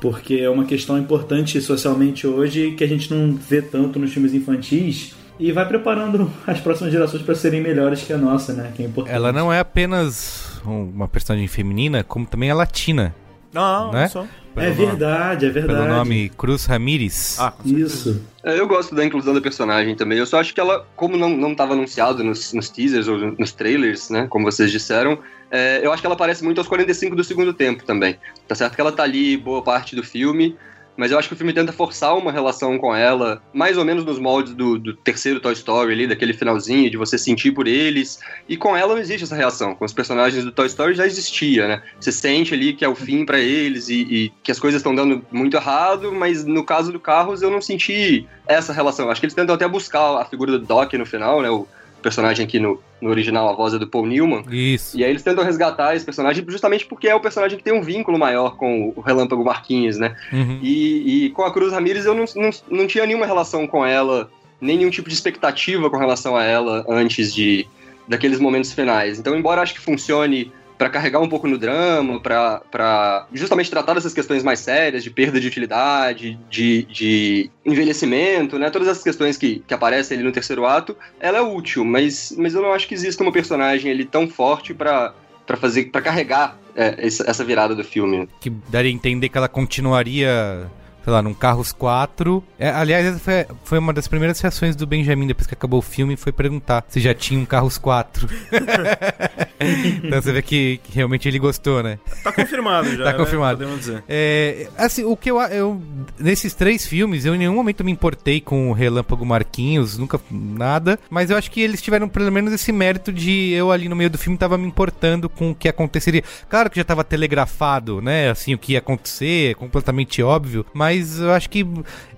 Speaker 2: Porque é uma questão importante socialmente hoje que a gente não vê tanto nos filmes infantis e vai preparando *laughs* as próximas gerações para serem melhores que a nossa, né? Que é importante.
Speaker 1: Ela não é apenas uma personagem feminina, como também é latina.
Speaker 4: Não,
Speaker 1: né?
Speaker 4: só.
Speaker 2: É verdade, é verdade.
Speaker 1: Pelo nome Cruz Ramírez.
Speaker 4: Ah,
Speaker 2: Isso.
Speaker 3: É, eu gosto da inclusão da personagem também. Eu só acho que ela, como não, não tava anunciado nos, nos teasers ou nos trailers, né? Como vocês disseram, é, eu acho que ela aparece muito aos 45 do segundo tempo também. Tá certo que ela tá ali boa parte do filme, mas eu acho que o filme tenta forçar uma relação com ela, mais ou menos nos moldes do, do terceiro Toy Story ali, daquele finalzinho, de você sentir por eles. E com ela não existe essa reação. Com os personagens do Toy Story já existia, né? Você sente ali que é o fim pra eles e, e que as coisas estão dando muito errado, mas no caso do Carros eu não senti essa relação. Acho que eles tentam até buscar a figura do Doc no final, né? O personagem aqui no, no original, a voz é do Paul Newman.
Speaker 1: Isso.
Speaker 3: E aí eles tentam resgatar esse personagem justamente porque é o personagem que tem um vínculo maior com o Relâmpago Marquinhos, né?
Speaker 1: Uhum.
Speaker 3: E, e com a Cruz Ramirez eu não, não, não tinha nenhuma relação com ela, nem nenhum tipo de expectativa com relação a ela antes de daqueles momentos finais. Então, embora acho que funcione para carregar um pouco no drama, para justamente tratar dessas questões mais sérias, de perda de utilidade, de, de envelhecimento, né? Todas essas questões que, que aparecem ali no terceiro ato, ela é útil, mas, mas eu não acho que exista uma personagem ali tão forte para para fazer para carregar é, essa virada do filme.
Speaker 1: Que daria a entender que ela continuaria sei lá, num Carros 4. É, aliás, foi, foi uma das primeiras reações do Benjamin depois que acabou o filme, foi perguntar se já tinha um Carros 4. *laughs* *laughs* então você vê que, que, realmente ele gostou, né?
Speaker 4: Tá confirmado *laughs* já.
Speaker 1: tá
Speaker 4: né?
Speaker 1: confirmado.
Speaker 4: Podemos dizer.
Speaker 1: É, assim, o que eu, eu. Nesses três filmes, eu em nenhum momento me importei com o Relâmpago Marquinhos, nunca nada. Mas eu acho que eles tiveram pelo menos esse mérito de eu ali no meio do filme tava me importando com o que aconteceria. Claro que já tava telegrafado, né? Assim, o que ia acontecer, completamente óbvio. Mas eu acho que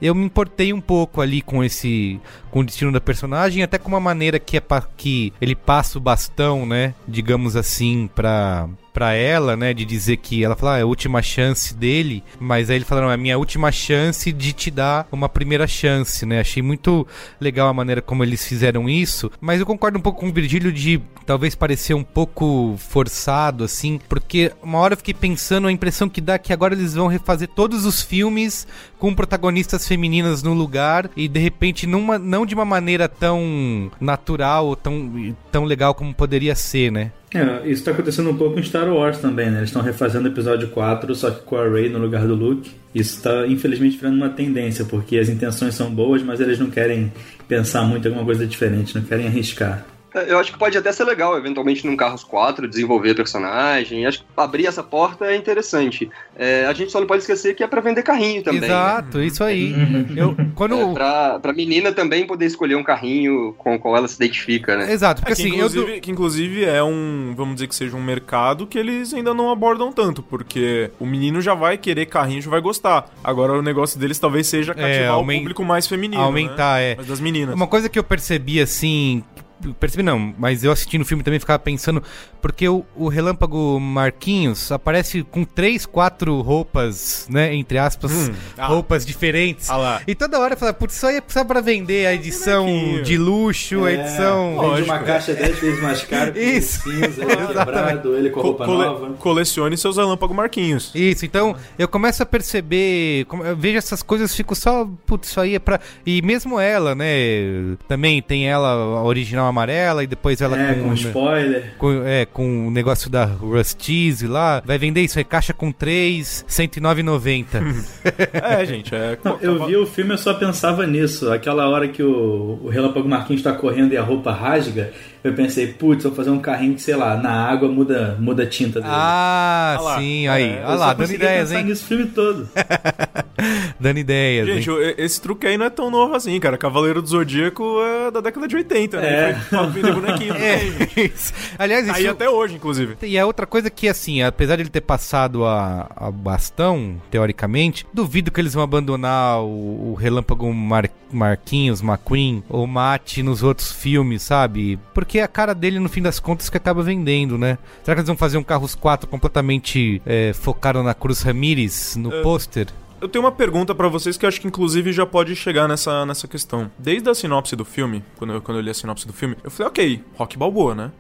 Speaker 1: eu me importei um pouco ali com esse com o destino da personagem, até com uma maneira que é que ele passa o bastão, né, digamos assim, para para ela, né, de dizer que ela fala, ah, é a última chance dele, mas aí ele fala, não, é a minha última chance de te dar uma primeira chance, né? Achei muito legal a maneira como eles fizeram isso, mas eu concordo um pouco com o Virgílio de talvez parecer um pouco forçado assim, porque uma hora eu fiquei pensando a impressão que dá que agora eles vão refazer todos os filmes com protagonistas femininas no lugar e de repente numa, não de uma maneira tão natural ou tão, tão legal como poderia ser, né?
Speaker 2: É, isso tá acontecendo um pouco em Star Wars também, né? Eles estão refazendo o episódio 4, só que com a Rey no lugar do Luke. Isso tá, infelizmente, virando uma tendência, porque as intenções são boas, mas eles não querem pensar muito em alguma coisa diferente, não querem arriscar.
Speaker 3: É, eu acho que pode até ser legal, eventualmente, num Carros 4, desenvolver personagem. Acho que abrir essa porta é interessante. É, a gente só não pode esquecer que é para vender carrinho também.
Speaker 1: Né? Exato, né? isso aí.
Speaker 3: Uhum. Eu, quando... É pra, pra menina também poder escolher um carrinho com o qual ela se identifica, né?
Speaker 1: Exato, porque
Speaker 4: é, que
Speaker 1: assim.
Speaker 4: Inclusive,
Speaker 1: eu...
Speaker 4: Que inclusive é um. Vamos dizer que seja um mercado que eles ainda não abordam tanto, porque o menino já vai querer carrinho, já vai gostar. Agora o negócio deles talvez seja cativar é, aument... o público mais feminino.
Speaker 1: Aumentar,
Speaker 4: né?
Speaker 1: é.
Speaker 4: Mas das meninas.
Speaker 1: Uma coisa que eu percebi assim percebi não, mas eu assistindo o filme também ficava pensando, porque o, o Relâmpago Marquinhos aparece com três, quatro roupas, né, entre aspas, hum, ah, roupas diferentes.
Speaker 4: Ah
Speaker 1: e toda hora eu falava, putz, isso aí é só pra vender a edição de luxo, é, a edição...
Speaker 2: Vende uma caixa dez vezes mais cara,
Speaker 1: isso.
Speaker 2: Cinza, ele *laughs* quebrado, ele com roupa Cole nova.
Speaker 4: Colecione seus Relâmpago Marquinhos.
Speaker 1: Isso, então eu começo a perceber, eu vejo essas coisas, fico só, putz, isso aí é pra... E mesmo ela, né, também tem ela, a original amarela e depois ela
Speaker 2: é,
Speaker 1: com,
Speaker 2: com spoiler.
Speaker 1: Com, é, com o negócio da Rustize lá. Vai vender isso aí, caixa com 3, 109,90. *laughs*
Speaker 4: é, gente, é.
Speaker 2: Não, eu vi o filme e só pensava nisso. Aquela hora que o, o Relâmpago Marquinhos tá correndo e a roupa rasga, eu pensei, putz, vou fazer um carrinho que, sei lá, na água muda, muda a tinta dele.
Speaker 1: Ah, ah sim, aí. É, olha lá, dando ideias, hein?
Speaker 2: nisso o filme todo. *laughs*
Speaker 1: dando ideias,
Speaker 4: Gente,
Speaker 1: hein?
Speaker 4: esse truque aí não é tão novo assim, cara. Cavaleiro do Zodíaco é da década de 80, né? É. Foi bonequinho *laughs*
Speaker 1: é. Isso. Aliás, isso...
Speaker 4: Aí até hoje, inclusive.
Speaker 1: E é outra coisa que, assim, apesar de ele ter passado a, a bastão, teoricamente, duvido que eles vão abandonar o, o Relâmpago Mar Marquinhos, McQueen ou Mate nos outros filmes, sabe? Porque é a cara dele, no fim das contas, que acaba vendendo, né? Será que eles vão fazer um Carros 4 completamente é, focado na Cruz Ramirez no uh, pôster?
Speaker 4: Eu tenho uma pergunta para vocês que eu acho que inclusive já pode chegar nessa, nessa questão. Desde a sinopse do filme, quando eu, quando eu li a sinopse do filme, eu falei, ok, Rock Balboa, né?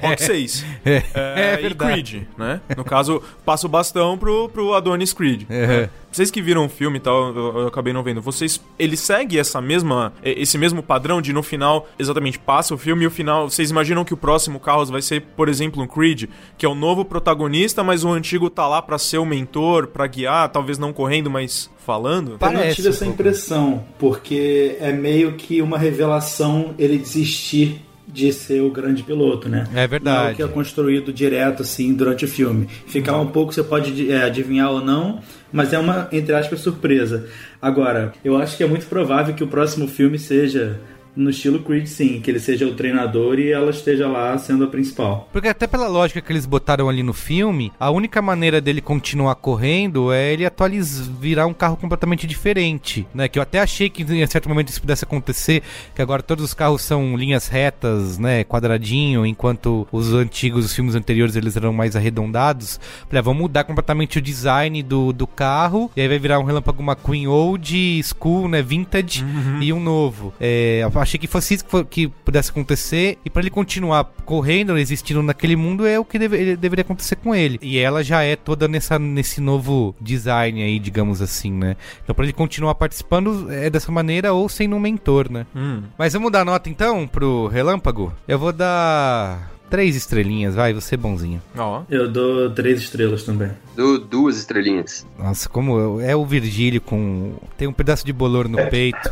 Speaker 4: Rock 6. *laughs*
Speaker 1: É, é, é
Speaker 4: e Creed, né? No caso, passa o bastão pro, pro Adonis Creed. É. Vocês que viram o filme e tal, eu, eu, acabei não vendo. Vocês, ele segue essa mesma, esse mesmo padrão de no final, exatamente, passa o filme e o final, vocês imaginam que o próximo Carros vai ser, por exemplo, um Creed, que é o novo protagonista, mas o antigo tá lá para ser o mentor, para guiar, talvez não correndo, mas falando?
Speaker 2: Eu não tive essa impressão, porque é meio que uma revelação ele desistir de ser o grande piloto, né?
Speaker 1: É verdade. Não
Speaker 2: é o que é construído direto assim durante o filme. Ficar um pouco você pode é, adivinhar ou não, mas é uma entre aspas surpresa. Agora, eu acho que é muito provável que o próximo filme seja no estilo Creed, sim, que ele seja o treinador e ela esteja lá sendo a principal.
Speaker 1: Porque até pela lógica que eles botaram ali no filme, a única maneira dele continuar correndo é ele atualizar, virar um carro completamente diferente, né? Que eu até achei que em certo momento isso pudesse acontecer, que agora todos os carros são linhas retas, né? Quadradinho, enquanto os antigos, os filmes anteriores, eles eram mais arredondados. Falei, ah, vamos mudar completamente o design do, do carro, e aí vai virar um Relâmpago McQueen old school, né? Vintage, uhum. e um novo. É, achei que fosse isso que, pudesse acontecer. E pra ele continuar correndo, existindo naquele mundo, é o que deve- deveria acontecer com ele. E ela já é toda nessa, nesse novo design aí, digamos assim, né? Então pra ele continuar participando é dessa maneira ou sendo um mentor, né?
Speaker 4: Hum.
Speaker 1: Mas vamos dar nota então pro Relâmpago? Eu vou dar três estrelinhas, vai, você bonzinho.
Speaker 4: Ó.
Speaker 2: Eu dou três estrelas também.
Speaker 3: Dou duas estrelinhas.
Speaker 1: Nossa, como eu- é o Virgílio com. Tem um pedaço de bolor no peito. *laughs*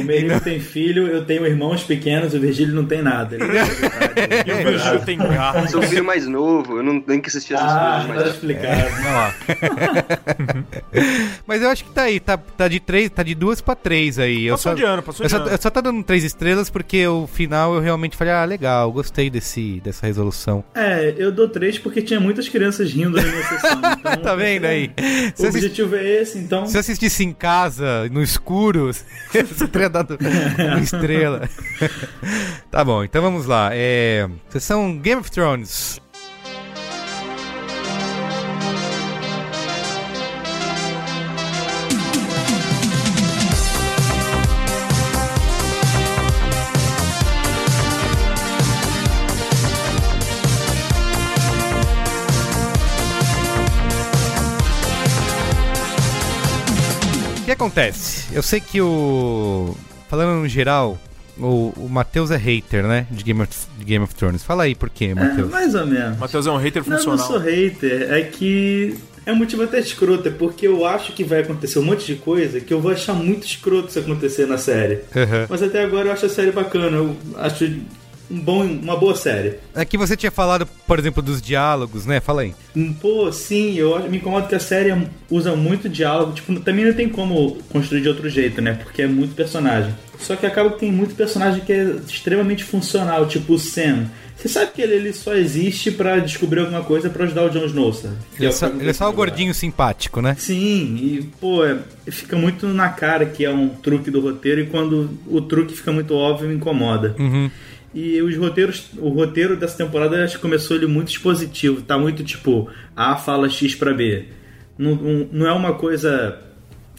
Speaker 2: O Menino tem filho, eu tenho irmãos pequenos, o Virgílio não tem nada. Ele *laughs*
Speaker 4: E o Virgílio tem carro.
Speaker 3: Sou o filho mais novo, eu não tenho que assistir essas
Speaker 2: Ah,
Speaker 3: coisas
Speaker 2: tá
Speaker 3: mais.
Speaker 2: explicado.
Speaker 4: Vamos lá. *laughs*
Speaker 1: Mas eu acho que tá aí, tá, tá de três, tá de duas pra três aí. Eu
Speaker 4: Passou
Speaker 1: só,
Speaker 4: de ano, passou
Speaker 1: eu
Speaker 4: de
Speaker 1: só,
Speaker 4: ano.
Speaker 1: eu só tá dando três estrelas porque o final eu realmente falei, ah, legal, gostei desse, dessa resolução.
Speaker 2: É, eu dou três porque tinha muitas crianças rindo na minha sessão. *laughs* Então,
Speaker 1: Tá vendo aí?
Speaker 2: O
Speaker 1: Se
Speaker 2: objetivo é esse, então.
Speaker 1: Se eu assistisse em casa, no escuro, você teria dado uma *laughs* estrela. tá bom, então vamos lá. É, sessão Game of Thrones. Acontece? Eu sei que o. Falando no geral, o, o Matheus é hater, né? De Game of, de Game of Thrones. Fala aí por quê,
Speaker 2: É,
Speaker 1: Matheus.
Speaker 2: mais ou menos.
Speaker 4: Matheus é um hater
Speaker 2: Não, eu não
Speaker 4: funcional.
Speaker 2: sou hater, é que é um motivo até escroto, é porque eu acho que vai acontecer um monte de coisa que eu vou achar muito escroto se acontecer na série.
Speaker 1: Aham.
Speaker 2: Mas até agora eu acho a série bacana, eu acho um bom, uma boa série.
Speaker 1: É que você tinha falado, por exemplo, dos diálogos, né? Fala aí.
Speaker 2: Pô, sim, eu me incomoda que a série usa muito diálogo, tipo, também não tem como construir de outro jeito, né? Porque é muito personagem. Só que acaba que tem muito personagem que é extremamente funcional, tipo o Sam. Você sabe que ele, ele só existe pra descobrir alguma coisa pra ajudar o Jon Snow, sabe?
Speaker 1: Ele é, só, ele é só o gordinho simpático, né?
Speaker 2: Sim, e pô, é- fica muito na cara que é um truque do roteiro e quando o truque fica muito óbvio me incomoda.
Speaker 1: Uhum.
Speaker 2: E os roteiros, o roteiro dessa temporada acho que começou ele muito expositivo, tá muito tipo A fala X pra B. Não, não é uma coisa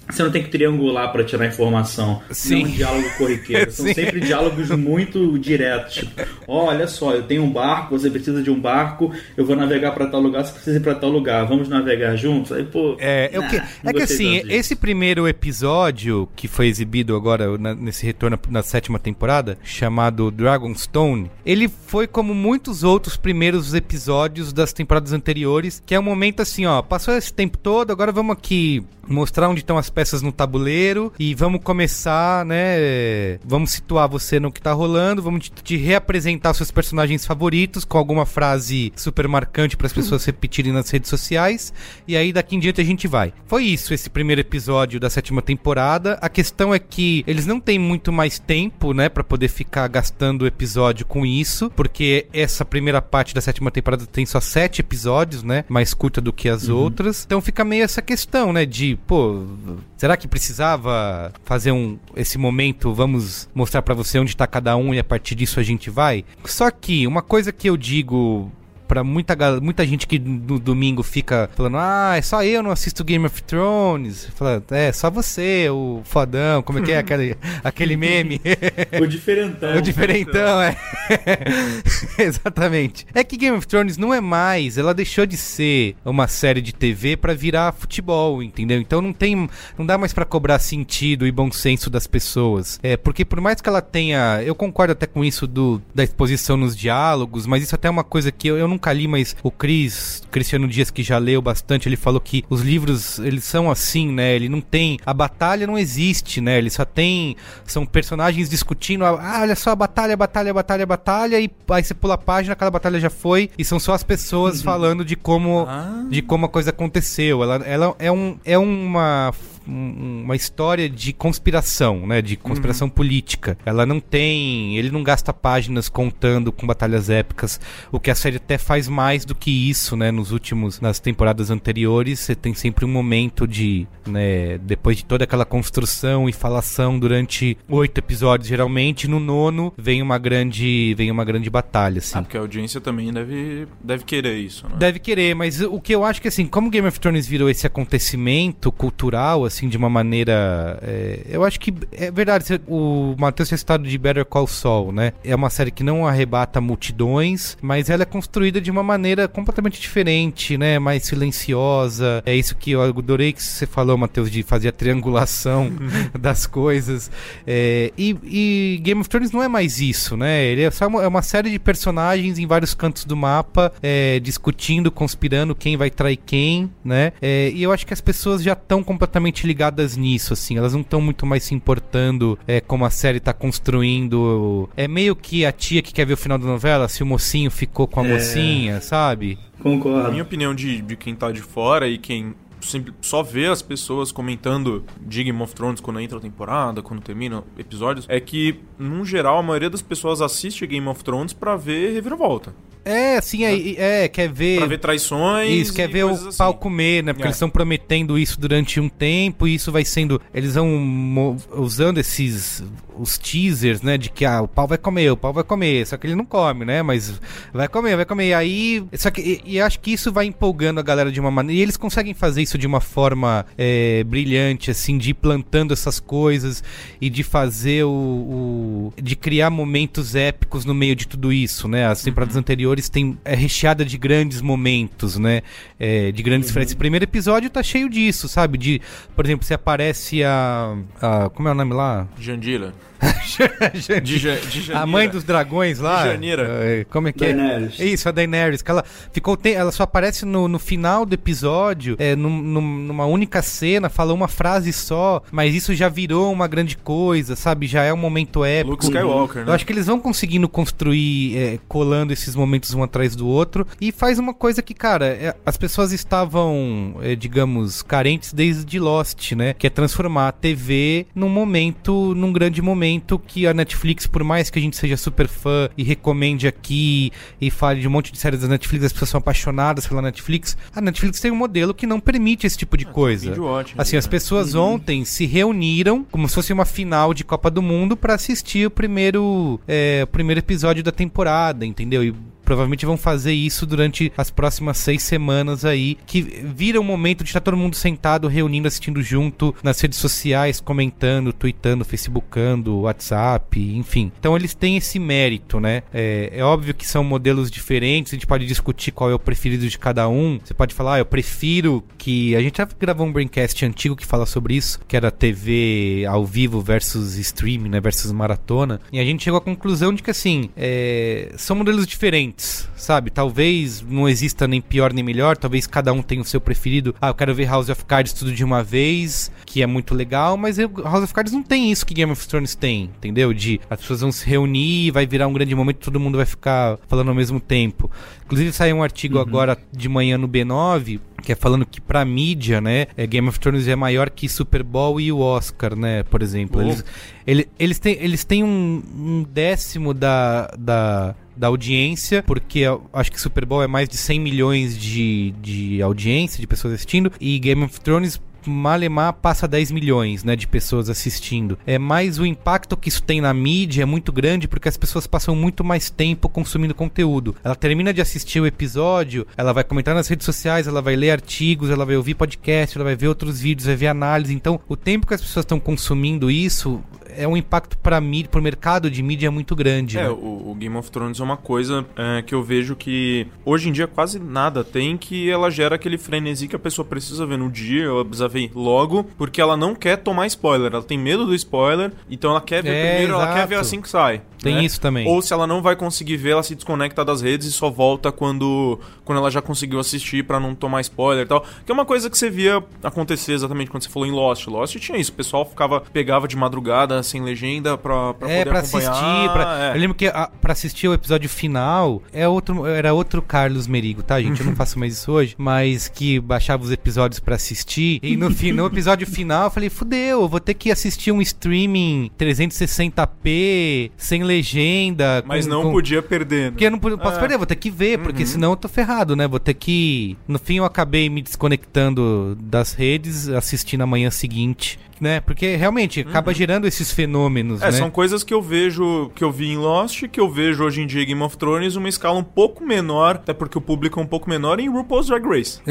Speaker 2: você não tem que triangular pra tirar informação.
Speaker 1: Sim.
Speaker 2: Não é um diálogo corriqueiro. *laughs* São
Speaker 1: Sim.
Speaker 2: sempre diálogos muito diretos. Tipo, olha só, eu tenho um barco, você precisa de um barco, eu vou navegar pra tal lugar, você precisa ir pra tal lugar. Vamos navegar juntos? Aí, pô.
Speaker 1: É, o que,
Speaker 2: nah,
Speaker 1: é que assim, esse primeiro episódio que foi exibido agora na- nesse retorno na sétima temporada, chamado Dragonstone, ele foi como muitos outros primeiros episódios das temporadas anteriores, que é um momento assim, ó, passou esse tempo todo, agora vamos aqui mostrar onde estão as peças no tabuleiro e vamos começar, né? Vamos situar você no que tá rolando, vamos te, te reapresentar seus personagens favoritos com alguma frase super marcante para as pessoas repetirem nas redes sociais e aí daqui em diante a gente vai. Foi isso esse primeiro episódio da sétima temporada. A questão é que eles não têm muito mais tempo, né, para poder ficar gastando o episódio com isso, porque essa primeira parte da sétima temporada tem só sete episódios, né, mais curta do que as outras. Então fica meio essa questão, né, de pô, será que precisava fazer um esse momento? Vamos mostrar pra você onde tá cada um e a partir disso a gente vai. Só que uma coisa que eu digo Pra muita, muita gente que no domingo fica falando, ah, é só eu não assisto Game of Thrones. Fala, é, só você, o fodão, como é que é aquele, *laughs* aquele meme?
Speaker 2: O diferentão.
Speaker 1: O diferentão, é. *laughs* Exatamente. É que Game of Thrones não é mais, ela deixou de ser uma série de TV pra virar futebol, entendeu? Então não tem, não dá mais pra cobrar sentido e bom senso das pessoas. É, porque por mais que ela tenha, eu concordo até com isso do da exposição nos diálogos, mas isso até é uma coisa que eu, eu nunca li, mas o Cris, Cristiano Dias que já leu bastante, ele falou que os livros, eles são assim, né? Ele não tem, a batalha não existe, né? Ele só tem são personagens discutindo, ah, olha só a batalha, batalha, batalha, batalha e aí você pula a página, aquela batalha já foi e são só as pessoas falando de como de como a coisa aconteceu. Ela, ela é um é uma um- uma história de conspiração, né? De conspiração política. Ela não tem. Ele não gasta páginas contando com batalhas épicas. O que a série até faz mais do que isso, né? Nos últimos. Nas temporadas anteriores, você tem sempre um momento de. né? Depois de toda aquela construção e falação durante oito episódios, geralmente, no nono vem uma grande. vem uma grande batalha, assim.
Speaker 4: Ah, porque a audiência também deve, deve querer isso, né?
Speaker 1: Deve querer, mas o que eu acho que assim, como Game of Thrones virou esse acontecimento cultural, assim, assim, de uma maneira. é, eu acho que é verdade. O Matheus tinha citado de Better Call Saul, né? É uma série que não arrebata multidões, mas ela é construída de uma maneira completamente diferente, né? Mais silenciosa. É isso que eu adorei que você falou, Matheus, de fazer a triangulação *laughs* das coisas. É, e, e Game of Thrones não é mais isso, né? Ele é só uma, é uma série de personagens em vários cantos do mapa, é, discutindo, conspirando quem vai trair quem, né? É, e eu acho que as pessoas já estão completamente ligadas nisso, assim. Elas não estão muito mais se importando é, como a série tá construindo. É meio que a tia que quer ver o final da novela, se o mocinho ficou com a
Speaker 2: É.
Speaker 1: mocinha, sabe?
Speaker 4: A
Speaker 2: Concordo.
Speaker 4: minha opinião de, de quem tá de fora e quem só vê as pessoas comentando de Game of Thrones quando entra a temporada, quando termina episódios, é que, num geral, a maioria das pessoas assiste Game of Thrones pra ver reviravolta.
Speaker 1: É, assim, é, é quer ver.
Speaker 4: Pra ver traições.
Speaker 1: Isso, quer ver o
Speaker 4: assim.
Speaker 1: pau comer, né? Porque
Speaker 4: É.
Speaker 1: eles estão prometendo isso durante um tempo e isso vai sendo. Eles vão usando esses. Os teasers, né? De que ah, o pau vai comer, o pau vai comer. Só que ele não come, né? Mas vai comer, vai comer. E aí. Só que. E, e acho que isso vai empolgando a galera de uma maneira. E eles conseguem fazer isso de uma forma é, brilhante, assim, de ir plantando essas coisas e de fazer o, o- de criar momentos épicos no meio de tudo isso, né? As temporadas anteriores tem é recheada de grandes momentos, né? É, de grandes diferenças. O primeiro episódio tá cheio disso, sabe? De, por exemplo, se aparece a, a como é o nome lá? *laughs*
Speaker 4: Jandira.
Speaker 1: Jandira.
Speaker 4: De Ja- de Janira.
Speaker 1: a mãe dos dragões lá.
Speaker 4: Janira.
Speaker 1: É, como é que
Speaker 2: Daenerys.
Speaker 1: é? Isso, a Daenerys. Que ela ficou. te- ela só aparece no, no final do episódio, é, num- num- numa única cena, falou uma frase só, mas isso já virou uma grande coisa, sabe? Já é um momento épico.
Speaker 4: Luke Skywalker, né?
Speaker 1: Eu acho que eles vão conseguindo construir, é, colando esses momentos um atrás do outro. E faz uma coisa que, cara, é, as pessoas estavam, é, digamos, carentes desde Lost, né? Que é transformar a TV num momento, num grande momento que a Netflix, por mais que a gente seja super fã e recomende aqui e fale de um monte de séries da Netflix, as pessoas são apaixonadas pela Netflix, a Netflix tem um modelo que não permite esse tipo de coisa.
Speaker 4: binge watching,
Speaker 1: Assim, as
Speaker 4: né?
Speaker 1: pessoas ontem se reuniram como se fosse uma final de Copa do Mundo pra assistir o primeiro, é, o primeiro episódio da temporada, entendeu? E provavelmente vão fazer isso durante as próximas seis semanas aí, que vira um momento de estar todo mundo sentado, reunindo, assistindo junto, nas redes sociais, comentando, tweetando, facebookando, WhatsApp, enfim. Então eles têm esse mérito, né? É, é óbvio que são modelos diferentes, a gente pode discutir qual é o preferido de cada um. Você pode falar, ah, eu prefiro que. A gente já gravou um braincast antigo que fala sobre isso, que era TV ao vivo versus streaming, né? Versus maratona. E a gente chegou à conclusão de que, assim, é, são modelos diferentes, sabe? Talvez não exista nem pior nem melhor, talvez cada um tenha o seu preferido. Ah, eu quero ver House of Cards tudo de uma vez, que é muito legal, mas eu- House of Cards não tem isso que Game of Thrones tem, entendeu? De as pessoas vão se reunir, vai virar um grande momento, todo mundo vai ficar falando ao mesmo tempo. Inclusive saiu um artigo agora de manhã no B9 que é falando que pra mídia, né, é, Game of Thrones é maior que Super Bowl e o Oscar, né, por exemplo.
Speaker 4: Oh.
Speaker 1: Eles, ele- eles têm, eles têm um, um décimo da, da, da audiência, porque acho que Super Bowl é mais de 100 milhões de, de audiência, de pessoas assistindo, e Game of Thrones Malemar passa 10 milhões, né, de pessoas assistindo. É mais o impacto que isso tem na mídia é muito grande porque as pessoas passam muito mais tempo consumindo conteúdo. Ela termina de assistir o episódio, ela vai comentar nas redes sociais, ela vai ler artigos, ela vai ouvir podcast, ela vai ver outros vídeos, vai ver análise. Então, o tempo que as pessoas estão consumindo isso é um impacto para mídia, pro mercado de mídia muito grande.
Speaker 4: É,
Speaker 1: né?
Speaker 4: o, o Game of Thrones é uma coisa é, que eu vejo que hoje em dia quase nada tem que ela gera aquele frenesi que a pessoa precisa ver no dia, ela precisa ver logo, porque ela não quer tomar spoiler, ela tem medo do spoiler, então ela quer ver
Speaker 1: É,
Speaker 4: primeiro, ela quer ver
Speaker 1: exato.
Speaker 4: assim que sai.
Speaker 1: Tem
Speaker 4: né?
Speaker 1: isso também.
Speaker 4: Ou se ela não vai conseguir ver, ela se desconecta das redes e só volta quando, quando ela já conseguiu assistir pra não tomar spoiler e tal. Que é uma coisa que você via acontecer exatamente quando você falou em Lost. Lost tinha isso, o pessoal ficava, pegava de madrugada sem legenda pra, pra
Speaker 1: é,
Speaker 4: poder
Speaker 1: pra
Speaker 4: acompanhar.
Speaker 1: assistir. Pra...
Speaker 4: é.
Speaker 1: Eu lembro que a, pra assistir o episódio final é outro, era outro Carlos Merigo, tá, gente? Eu não *laughs* faço mais isso hoje, mas que baixava os episódios pra assistir. E no, no episódio *laughs* final eu falei: fudeu, eu vou ter que assistir um streaming 360p, sem legenda.
Speaker 4: Mas
Speaker 1: com-
Speaker 4: não
Speaker 1: com-
Speaker 4: podia perder. né?
Speaker 1: Porque eu não po- posso
Speaker 4: É.
Speaker 1: perder, vou ter que ver, porque
Speaker 4: Uhum.
Speaker 1: senão eu tô ferrado, né? Vou ter que. No fim, eu acabei me desconectando das redes, assistindo na manhã seguinte, né? Porque realmente acaba gerando esses fenômenos,
Speaker 4: É,
Speaker 1: né?
Speaker 4: são coisas que eu vejo, que eu vi em Lost, que eu vejo hoje em dia em Game of Thrones, uma escala um pouco menor, até porque o público é um pouco menor, em RuPaul's Drag Race. *laughs*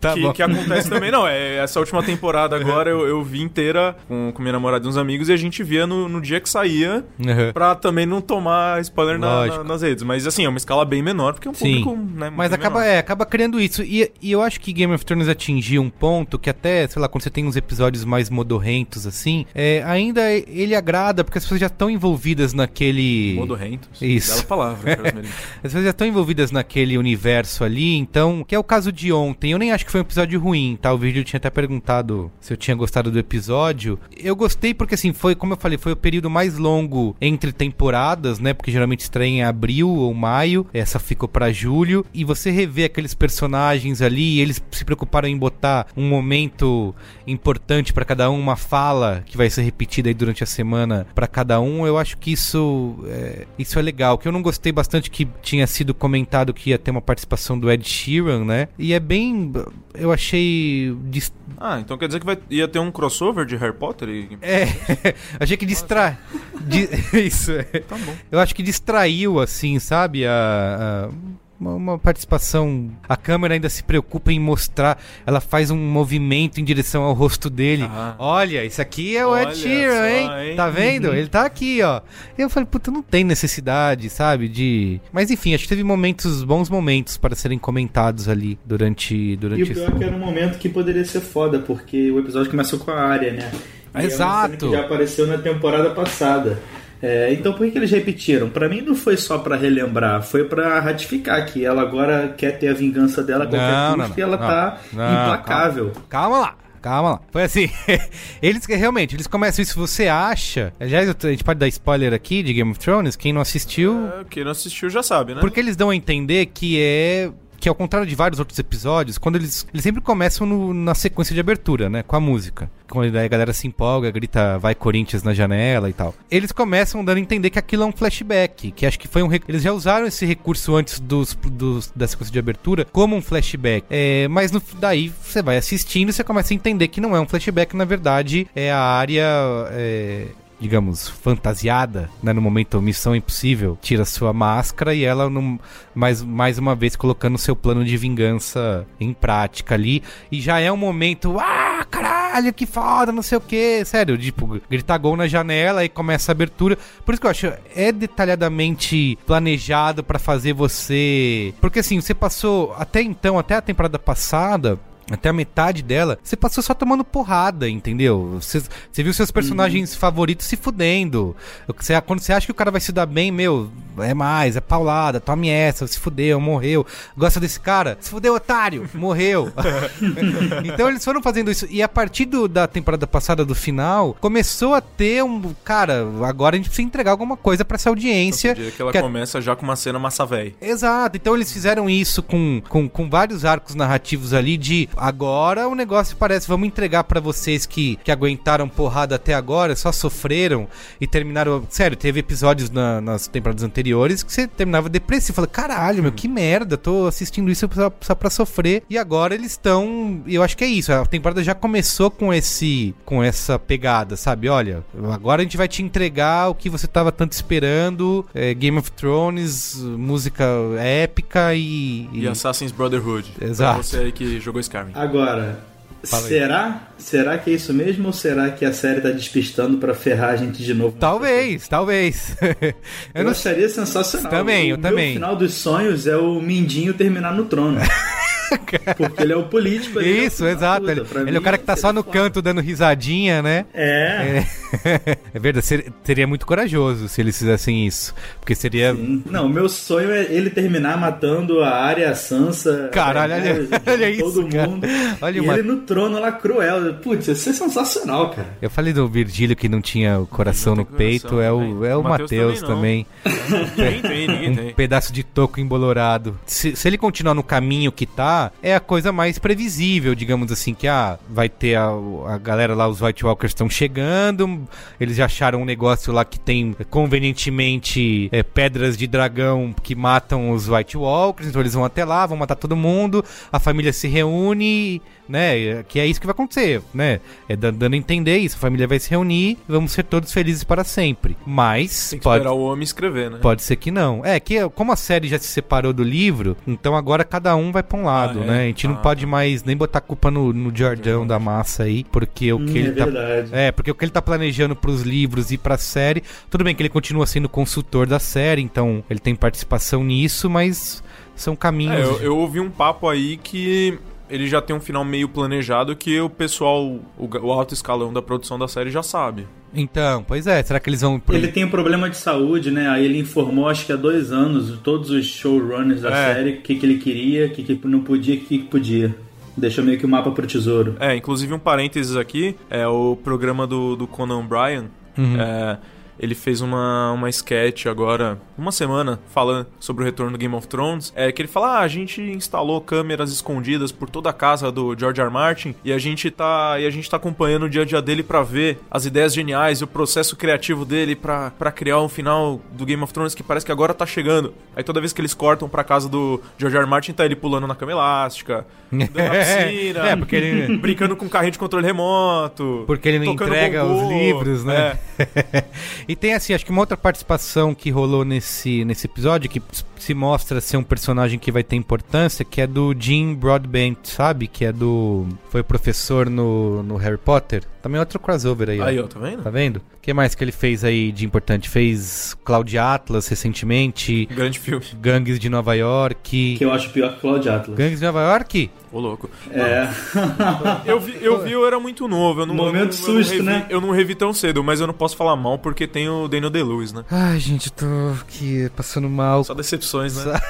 Speaker 1: Tá
Speaker 4: que,
Speaker 1: bom.
Speaker 4: que acontece também. Não, é, essa última temporada agora eu, eu vi inteira com, com minha namorada e uns amigos e a gente via no, no dia que saía
Speaker 1: Uhum.
Speaker 4: pra também não tomar spoiler na- na- nas redes. Mas assim, é uma escala bem menor, porque é um
Speaker 1: Sim.
Speaker 4: público, né,
Speaker 1: Mas acaba, é, acaba criando isso. E, e eu acho que Game of Thrones atingiu um ponto que até, sei lá, quando você tem uns episódios mais modorrentos, assim, é, ainda ele agrada, porque as pessoas já estão envolvidas naquele.
Speaker 4: Modorrentos.
Speaker 1: Isso.
Speaker 4: Bela palavra. *laughs*
Speaker 1: As pessoas já estão envolvidas naquele universo ali, então, que é o caso de ontem. Eu nem acho que foi um episódio ruim, tá? O vídeo tinha até perguntado se eu tinha gostado do episódio. Eu gostei porque, assim, foi, como eu falei, foi o período mais longo entre temporadas, né? Porque geralmente estreia em abril ou maio, essa ficou pra julho. E você rever aqueles personagens ali, e eles se preocuparam em botar um momento importante pra cada um, uma fala que vai ser repetida aí durante a semana pra cada um. Eu acho que isso é, isso é legal. Que eu não gostei bastante que tinha sido comentado que ia ter uma participação do Ed Sheeran, né? E é bem. Eu achei. dis-
Speaker 4: Ah, então quer dizer que vai, ia ter um crossover de Harry Potter? E...
Speaker 1: É, *laughs* achei que distra... di- *laughs* Isso, é.
Speaker 4: Tá bom.
Speaker 1: Eu acho que distraiu, assim, sabe? A, a- uma, uma participação. A câmera ainda se preocupa em mostrar. Ela faz um movimento em direção ao rosto dele.
Speaker 4: Ah.
Speaker 1: Olha, isso aqui é o
Speaker 4: Olha
Speaker 1: Ed Sheeran, hein?
Speaker 4: hein?
Speaker 1: Tá vendo?
Speaker 4: Uhum.
Speaker 1: Ele tá aqui, ó. E eu falei, puta, não tem necessidade, sabe? De. Mas enfim, acho que teve momentos, bons momentos para serem comentados ali durante.
Speaker 2: E
Speaker 1: durante
Speaker 2: o pior é que era um momento que poderia ser foda, porque o episódio começou com a área, né? E é uma
Speaker 1: Exato.
Speaker 2: cena que já apareceu na temporada passada. É, então por que, que eles repetiram? Pra mim não foi só pra relembrar, foi pra ratificar que ela agora quer ter a vingança dela a qualquer
Speaker 1: Não,
Speaker 2: custo
Speaker 1: não,
Speaker 2: e ela
Speaker 1: não.
Speaker 2: tá
Speaker 1: Não,
Speaker 2: implacável.
Speaker 1: Calma lá. Calma lá. Foi assim. *laughs* eles que realmente, eles começam isso. Você acha. A gente pode dar spoiler aqui de Game of Thrones. Quem não assistiu.
Speaker 4: É, quem não assistiu já sabe, né?
Speaker 1: Porque eles dão a entender que é. Que ao contrário de vários outros episódios, quando eles. Eles sempre começam no- na sequência de abertura, né? Com a música. Quando a galera se empolga, grita vai Corinthians na janela e tal. Eles começam dando a entender que aquilo é um flashback. Que acho que foi um. Eles já usaram esse recurso antes dos, dos- da sequência de abertura como um flashback. É, mas no- daí você vai assistindo e você começa a entender que não é um flashback, na verdade, é a área. é, digamos, fantasiada, né? No momento Missão Impossível, tira sua máscara e ela, num- mais, mais uma vez, colocando seu plano de vingança em prática ali. E já é um momento, ah, caralho, que foda, não sei o que. Sério, tipo, gritar gol na janela e começa a abertura. Por isso que eu acho, é detalhadamente planejado pra fazer você. Porque assim, você passou até então, até a temporada passada até a metade dela, você passou só tomando porrada, entendeu? Você, você viu seus personagens favoritos se fudendo. Você- quando você acha que o cara vai se dar bem, meu, é mais, é paulada, tome essa, se fudeu, morreu. Gosta desse cara? Se fudeu, otário, *laughs* morreu. *laughs* então eles foram fazendo isso. E a partir do- da temporada passada, do final, começou a ter um. Cara, agora a gente precisa entregar alguma coisa pra essa audiência.
Speaker 4: Diria que ela
Speaker 1: que a-
Speaker 4: começa já com uma cena massa véi.
Speaker 1: Exato, então eles fizeram isso com, com, com vários arcos narrativos ali de agora o negócio parece, vamos entregar pra vocês que, que aguentaram porrada até agora, só sofreram e terminaram. Sério, teve episódios na- nas temporadas anteriores que você terminava depressivo. Fala, caralho, meu, que merda, tô assistindo isso só, só pra sofrer. E agora eles estão. Eu acho que é isso, a temporada já começou com esse com essa pegada, sabe? Olha, agora a gente vai te entregar o que você tava tanto esperando: é, Game of Thrones, música épica e.
Speaker 4: E Assassin's Brotherhood.
Speaker 1: Exato.
Speaker 4: Pra você aí que jogou Skyrim.
Speaker 2: Agora, será? Será que é isso mesmo ou será que a série tá despistando pra ferrar a gente de novo?
Speaker 1: Talvez, talvez. *laughs*
Speaker 2: Eu,
Speaker 1: não
Speaker 2: acharia sensacional.
Speaker 1: Também,
Speaker 2: o
Speaker 1: eu também.
Speaker 2: final dos sonhos é o Mindinho terminar no trono. *laughs* *laughs* Porque ele é o político. ele é o
Speaker 1: Isso,
Speaker 2: da
Speaker 1: exato.
Speaker 2: puta.
Speaker 1: Ele, ele é
Speaker 2: mim,
Speaker 1: o cara que tá só no canto dando risadinha, né?
Speaker 2: É.
Speaker 1: É, *laughs* É verdade, ser- seria muito corajoso se eles fizessem isso. Porque seria.
Speaker 2: Não, o meu sonho é ele terminar matando a Arya, a Sansa.
Speaker 1: Caralho,
Speaker 2: a
Speaker 1: olha- olha
Speaker 2: todo
Speaker 1: isso, cara.
Speaker 2: mundo.
Speaker 1: Olha
Speaker 2: e
Speaker 1: uma-
Speaker 2: ele no trono lá cruel. Putz, isso é sensacional, cara.
Speaker 1: Eu falei do Virgílio que não tinha o coração no peito, é o, é o Matheus também.
Speaker 4: Ninguém *laughs*
Speaker 1: um pedaço de toco embolorado. Se, se ele continuar no caminho que tá, é a coisa mais previsível, digamos assim, que ah, vai ter a, a galera lá, os White Walkers estão chegando, eles já acharam um negócio lá que tem convenientemente é, pedras de dragão que matam os White Walkers, então eles vão até lá, vão matar todo mundo, a família se reúne, né? Que é isso que vai acontecer, né? É dan- dando a entender isso, a família vai se reunir, vamos ser todos felizes para sempre. Mas
Speaker 4: Tem que
Speaker 1: pode
Speaker 4: esperar o homem escrever, né?
Speaker 1: Pode ser que não. É que como a série já se separou do livro, então agora cada um vai pra um lado,
Speaker 4: Ah, é?
Speaker 1: né? A gente não
Speaker 4: Ah.
Speaker 1: pode mais nem botar culpa no, no Jordão da massa aí, porque o
Speaker 2: Hum,
Speaker 1: que ele
Speaker 2: é
Speaker 1: tá
Speaker 2: verdade.
Speaker 1: É, porque o que ele tá planejando pros livros e pra série, tudo bem que ele continua sendo consultor da série, então ele tem participação nisso, mas são caminhos.
Speaker 4: É, eu, eu ouvi um papo aí que ele já tem um final meio planejado que o pessoal, o alto escalão da produção da série já sabe.
Speaker 1: Então, pois é, será que eles vão
Speaker 2: Ele tem um problema de saúde, né? Aí ele informou, acho que há dois anos, todos os showrunners da
Speaker 4: É.
Speaker 2: série, o que, que ele queria, o que, que não podia, o que, que podia. Deixou meio que o mapa pro tesouro.
Speaker 4: É, inclusive um parênteses aqui, é o programa do, do Conan Bryan.
Speaker 1: Uhum.
Speaker 4: É, ele fez uma, uma sketch agora, uma semana, falando sobre o retorno do Game of Thrones. É que ele fala: ah, a gente instalou câmeras escondidas por toda a casa do George R. R. Martin e a gente tá, e a gente tá acompanhando o dia a dia dele pra ver as ideias geniais e o processo criativo dele pra pra criar um final do Game of Thrones que parece que agora tá chegando. Aí toda vez que eles cortam pra casa do George R. R. Martin, tá ele pulando na cama elástica, dando na *laughs* piscina,
Speaker 1: É, porque ele- *laughs*
Speaker 4: brincando com carrinho de controle remoto.
Speaker 1: Porque ele não entrega os livros, né?
Speaker 4: É. *laughs*
Speaker 1: e tem assim, acho que uma outra participação que rolou nesse, nesse episódio, que se mostra ser um personagem que vai ter importância, que é do Jim Broadbent, sabe? Que é do. Foi professor no, no Harry Potter. Também outro crossover aí.
Speaker 4: Aí, ó, tá vendo?
Speaker 1: Tá vendo? O que mais que ele fez aí de importante? Fez Cloud Atlas recentemente.
Speaker 4: Grande filme.
Speaker 1: Gangues de Nova York.
Speaker 2: Que eu acho pior que Cloud Atlas.
Speaker 1: Gangues de Nova York?
Speaker 4: Ô, louco.
Speaker 2: É.
Speaker 4: Eu vi, eu vi, eu era muito novo. Eu não,
Speaker 2: Momento
Speaker 4: eu não, eu
Speaker 2: susto,
Speaker 4: revi-
Speaker 2: né?
Speaker 4: Eu não revi tão cedo, mas eu não posso falar mal porque tem o Daniel Day-Lewis, né?
Speaker 1: Ai, gente, eu tô aqui passando mal.
Speaker 4: Só decepções, né? *laughs*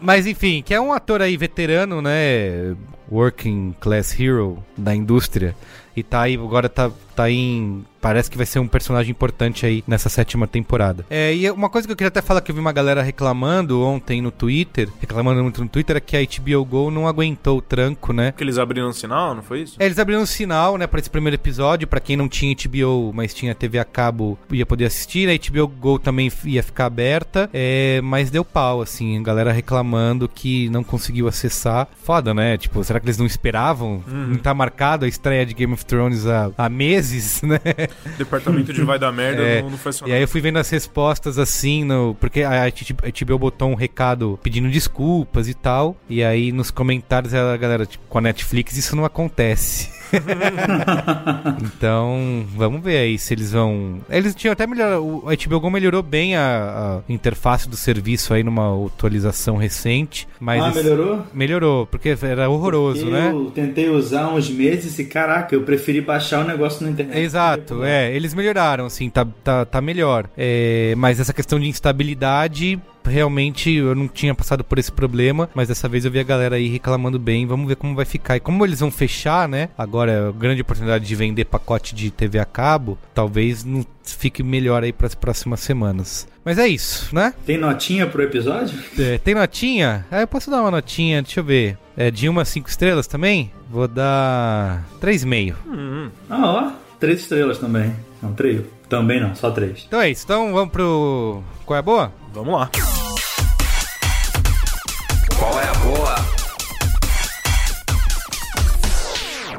Speaker 1: Mas enfim, que é um ator aí veterano, né? Working class hero da indústria. E tá aí, agora tá, tá em. Parece que vai ser um personagem importante aí nessa sétima temporada. É, e uma coisa que eu queria até falar que eu vi uma galera reclamando ontem no Twitter, reclamando muito no Twitter, é que a HBO Go não aguentou o tranco, né?
Speaker 4: Porque eles abriram o sinal, não foi isso?
Speaker 1: É, eles abriram um sinal, né, pra esse primeiro episódio, pra quem não tinha HBO, mas tinha TV a cabo, ia poder assistir, a HBO Go também ia ficar aberta, é, mas deu pau, assim, a galera reclamando que não conseguiu acessar. Foda, né? Tipo, será que eles não esperavam? Não tá marcado a estreia de Game of Thrones há, há meses, *laughs* né?
Speaker 4: Departamento de vai dar merda
Speaker 1: É,
Speaker 4: não, não faz
Speaker 1: E aí eu fui vendo as respostas assim, no, porque a HBO botou um recado pedindo desculpas e tal. E aí nos comentários a galera, tipo, com a Netflix isso não acontece. *laughs* *laughs* então, vamos ver aí se eles vão. Eles tinham até melhorado. o- A HBO Go melhorou bem a, a interface do serviço aí numa atualização recente. Mas
Speaker 2: Ah,
Speaker 1: esse-
Speaker 2: melhorou?
Speaker 1: Melhorou, porque era horroroso, né?
Speaker 2: Eu tentei usar uns meses e caraca, eu preferi baixar o negócio na internet.
Speaker 1: Exato, é, eles melhoraram, assim, tá, tá, tá melhor. É, mas essa questão de instabilidade, realmente eu não tinha passado por esse problema, mas dessa vez eu vi a galera aí reclamando bem, vamos ver como vai ficar. E como eles vão fechar, né? Agora é a grande oportunidade de vender pacote de TV a cabo, talvez não fique melhor aí para as próximas semanas. Mas é isso, né?
Speaker 2: Tem notinha pro episódio?
Speaker 1: É, tem notinha? Ah, eu posso dar uma notinha, deixa eu ver. É de uma a cinco estrelas também? Vou dar 3,5.
Speaker 2: Ah, ó, três estrelas também. Não, trio. Também não, só três.
Speaker 1: Então é isso. Então vamos pro. Qual é a boa?
Speaker 4: Vamos lá.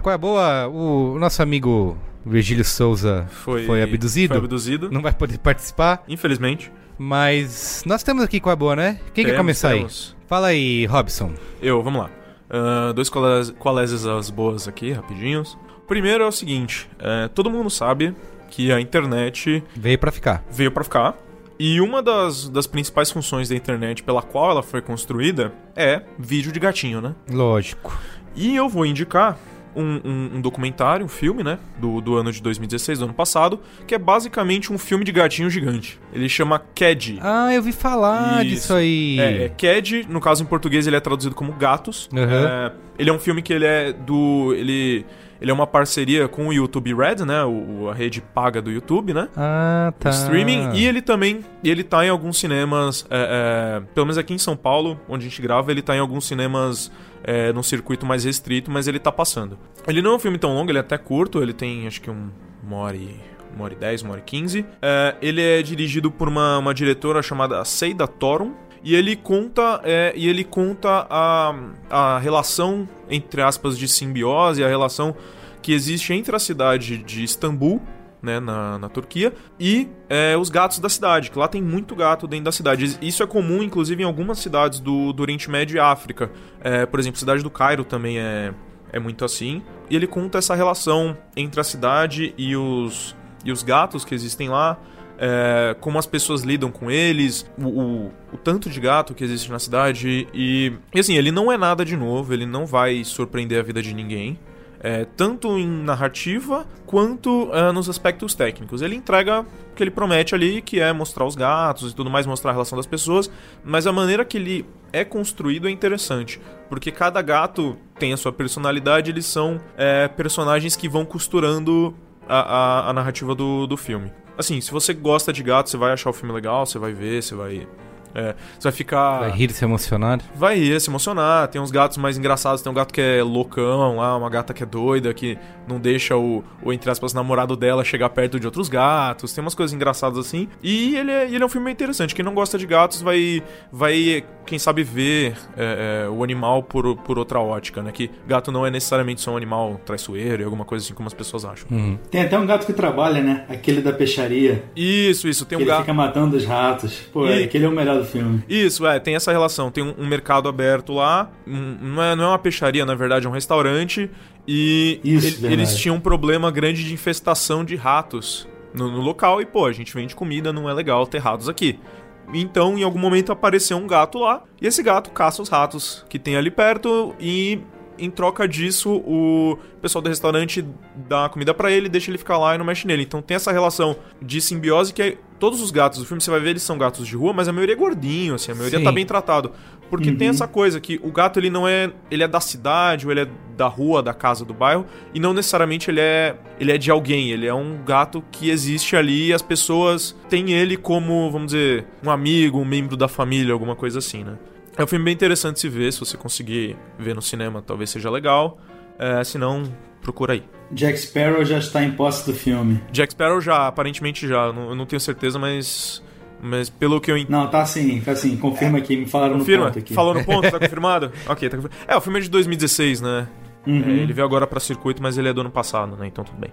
Speaker 9: Qual é a boa?
Speaker 1: O, nosso amigo Virgílio Souza
Speaker 4: Foi,
Speaker 1: foi, abduzido.
Speaker 4: Foi abduzido.
Speaker 1: Não vai poder participar.
Speaker 4: Infelizmente.
Speaker 1: Mas nós temos aqui qual é a boa, né? Quem quer
Speaker 4: Temos,
Speaker 1: começar
Speaker 4: temos.
Speaker 1: aí? Fala aí, Robson.
Speaker 4: Eu, vamos lá. Ah, dois colégios as boas aqui, rapidinhos. Primeiro é o seguinte: é, todo mundo sabe que a internet
Speaker 1: Veio pra ficar.
Speaker 4: veio pra ficar. E uma das, das principais funções da internet pela qual ela foi construída é vídeo de gatinho, né?
Speaker 1: Lógico.
Speaker 4: E eu vou indicar um, um- um documentário, um filme, né? Do, do ano de 2016, do ano passado, que é basicamente um filme de gatinho gigante. Ele chama Cad.
Speaker 1: Ah, eu vi falar
Speaker 4: Isso.
Speaker 1: disso aí.
Speaker 4: É, é Cad, no caso em português ele é traduzido como Gatos.
Speaker 1: Uhum.
Speaker 4: É, ele é um filme que ele é do. Ele, ele é uma parceria com o YouTube Red, né? O, a rede paga do YouTube, né?
Speaker 1: Ah, tá.
Speaker 4: O streaming. E ele também, ele tá em alguns cinemas, é, é, pelo menos aqui em São Paulo, onde a gente grava, ele tá em alguns cinemas é, num circuito mais restrito, mas ele tá passando. Ele não é um filme tão longo, ele é até curto, ele tem acho que um, uma hora e uma hora e dez, uma hora e quinze. É, ele é dirigido por uma, uma diretora chamada Seida Torum. E ele conta, é, e ele conta a, a relação, entre aspas, de simbiose, a relação que existe entre a cidade de Istambul, né, na, na Turquia, e é, os gatos da cidade, que lá tem muito gato dentro da cidade. Isso é comum, inclusive, em algumas cidades do, do Oriente Médio e África. É, por exemplo, a cidade do Cairo também é, é muito assim. E ele conta essa relação entre a cidade e os, e os gatos que existem lá, é, como as pessoas lidam com eles, o, o, o, tanto de gato que existe na cidade. E, e assim, ele não é nada de novo, ele não vai surpreender a vida de ninguém. É, tanto em narrativa quanto é, nos aspectos técnicos. Ele entrega o que ele promete ali, que é mostrar os gatos e tudo mais, mostrar a relação das pessoas, mas a maneira que ele é construído é interessante, porque cada gato tem a sua personalidade, eles são é, personagens que vão costurando a, a, a narrativa do, do filme. Assim, se você gosta de gato, você vai achar o filme legal, você vai ver, você vai. É, você vai ficar.
Speaker 1: Vai rir se emocionar?
Speaker 4: Vai rir, se emocionar. Tem uns gatos mais engraçados. Tem um gato que é loucão lá, uma gata que é doida, que não deixa o, o entre aspas, namorado dela chegar perto de outros gatos. Tem umas coisas engraçadas assim. E ele é, ele é um filme interessante. Quem não gosta de gatos vai, vai quem sabe, ver é, é, o animal por, por outra ótica, né? Que gato não é necessariamente só um animal traiçoeiro e alguma coisa assim como as pessoas acham.
Speaker 1: Uhum.
Speaker 2: Tem até um gato que trabalha, né? Aquele da peixaria.
Speaker 4: Isso, isso. Tem
Speaker 2: que
Speaker 4: um
Speaker 2: ele
Speaker 4: gato.
Speaker 2: fica matando os ratos. Pô,
Speaker 4: E-
Speaker 2: aquele é o melhor do filme.
Speaker 4: Isso, é, tem essa relação. Tem um, um mercado aberto lá, um- não, é, não é uma peixaria, na verdade, é um restaurante. E
Speaker 2: Isso,
Speaker 4: ele- eles tinham um problema grande de infestação de ratos no, no local. E, pô, a gente vende comida, não é legal ter ratos aqui. Então, em algum momento, apareceu um gato lá. E esse gato caça os ratos que tem ali perto. E em troca disso, o pessoal do restaurante dá comida pra ele, deixa ele ficar lá e não mexe nele. Então tem essa relação de simbiose que é, todos os gatos do filme você vai ver eles são gatos de rua, mas a maioria é gordinho, assim, a maioria
Speaker 1: Sim.
Speaker 4: tá bem tratado. Porque
Speaker 2: Uhum.
Speaker 4: tem essa coisa que o gato ele não é, ele é da cidade ou ele é da rua, da casa, do bairro e não necessariamente ele é, ele é de alguém, ele é um gato que existe ali e as pessoas têm ele como, vamos dizer, um amigo, um membro da família, alguma coisa assim, né? É um filme bem interessante se ver, se você conseguir ver no cinema, talvez seja legal. É, se não, procura aí.
Speaker 2: Jack Sparrow já está em posse do filme.
Speaker 4: Jack Sparrow já, aparentemente já, não- eu não tenho certeza, mas mas pelo que eu entendi.
Speaker 2: Não, tá assim, tá assim. Confirma aqui, me falaram
Speaker 4: Confirma?
Speaker 2: no ponto aqui.
Speaker 4: Falou no ponto, tá *laughs* confirmado? ok, tá confirmado. É, o filme é de 2016, né?
Speaker 2: Uhum.
Speaker 4: É, ele veio agora pra circuito, mas ele é do ano passado, né? Então tudo bem.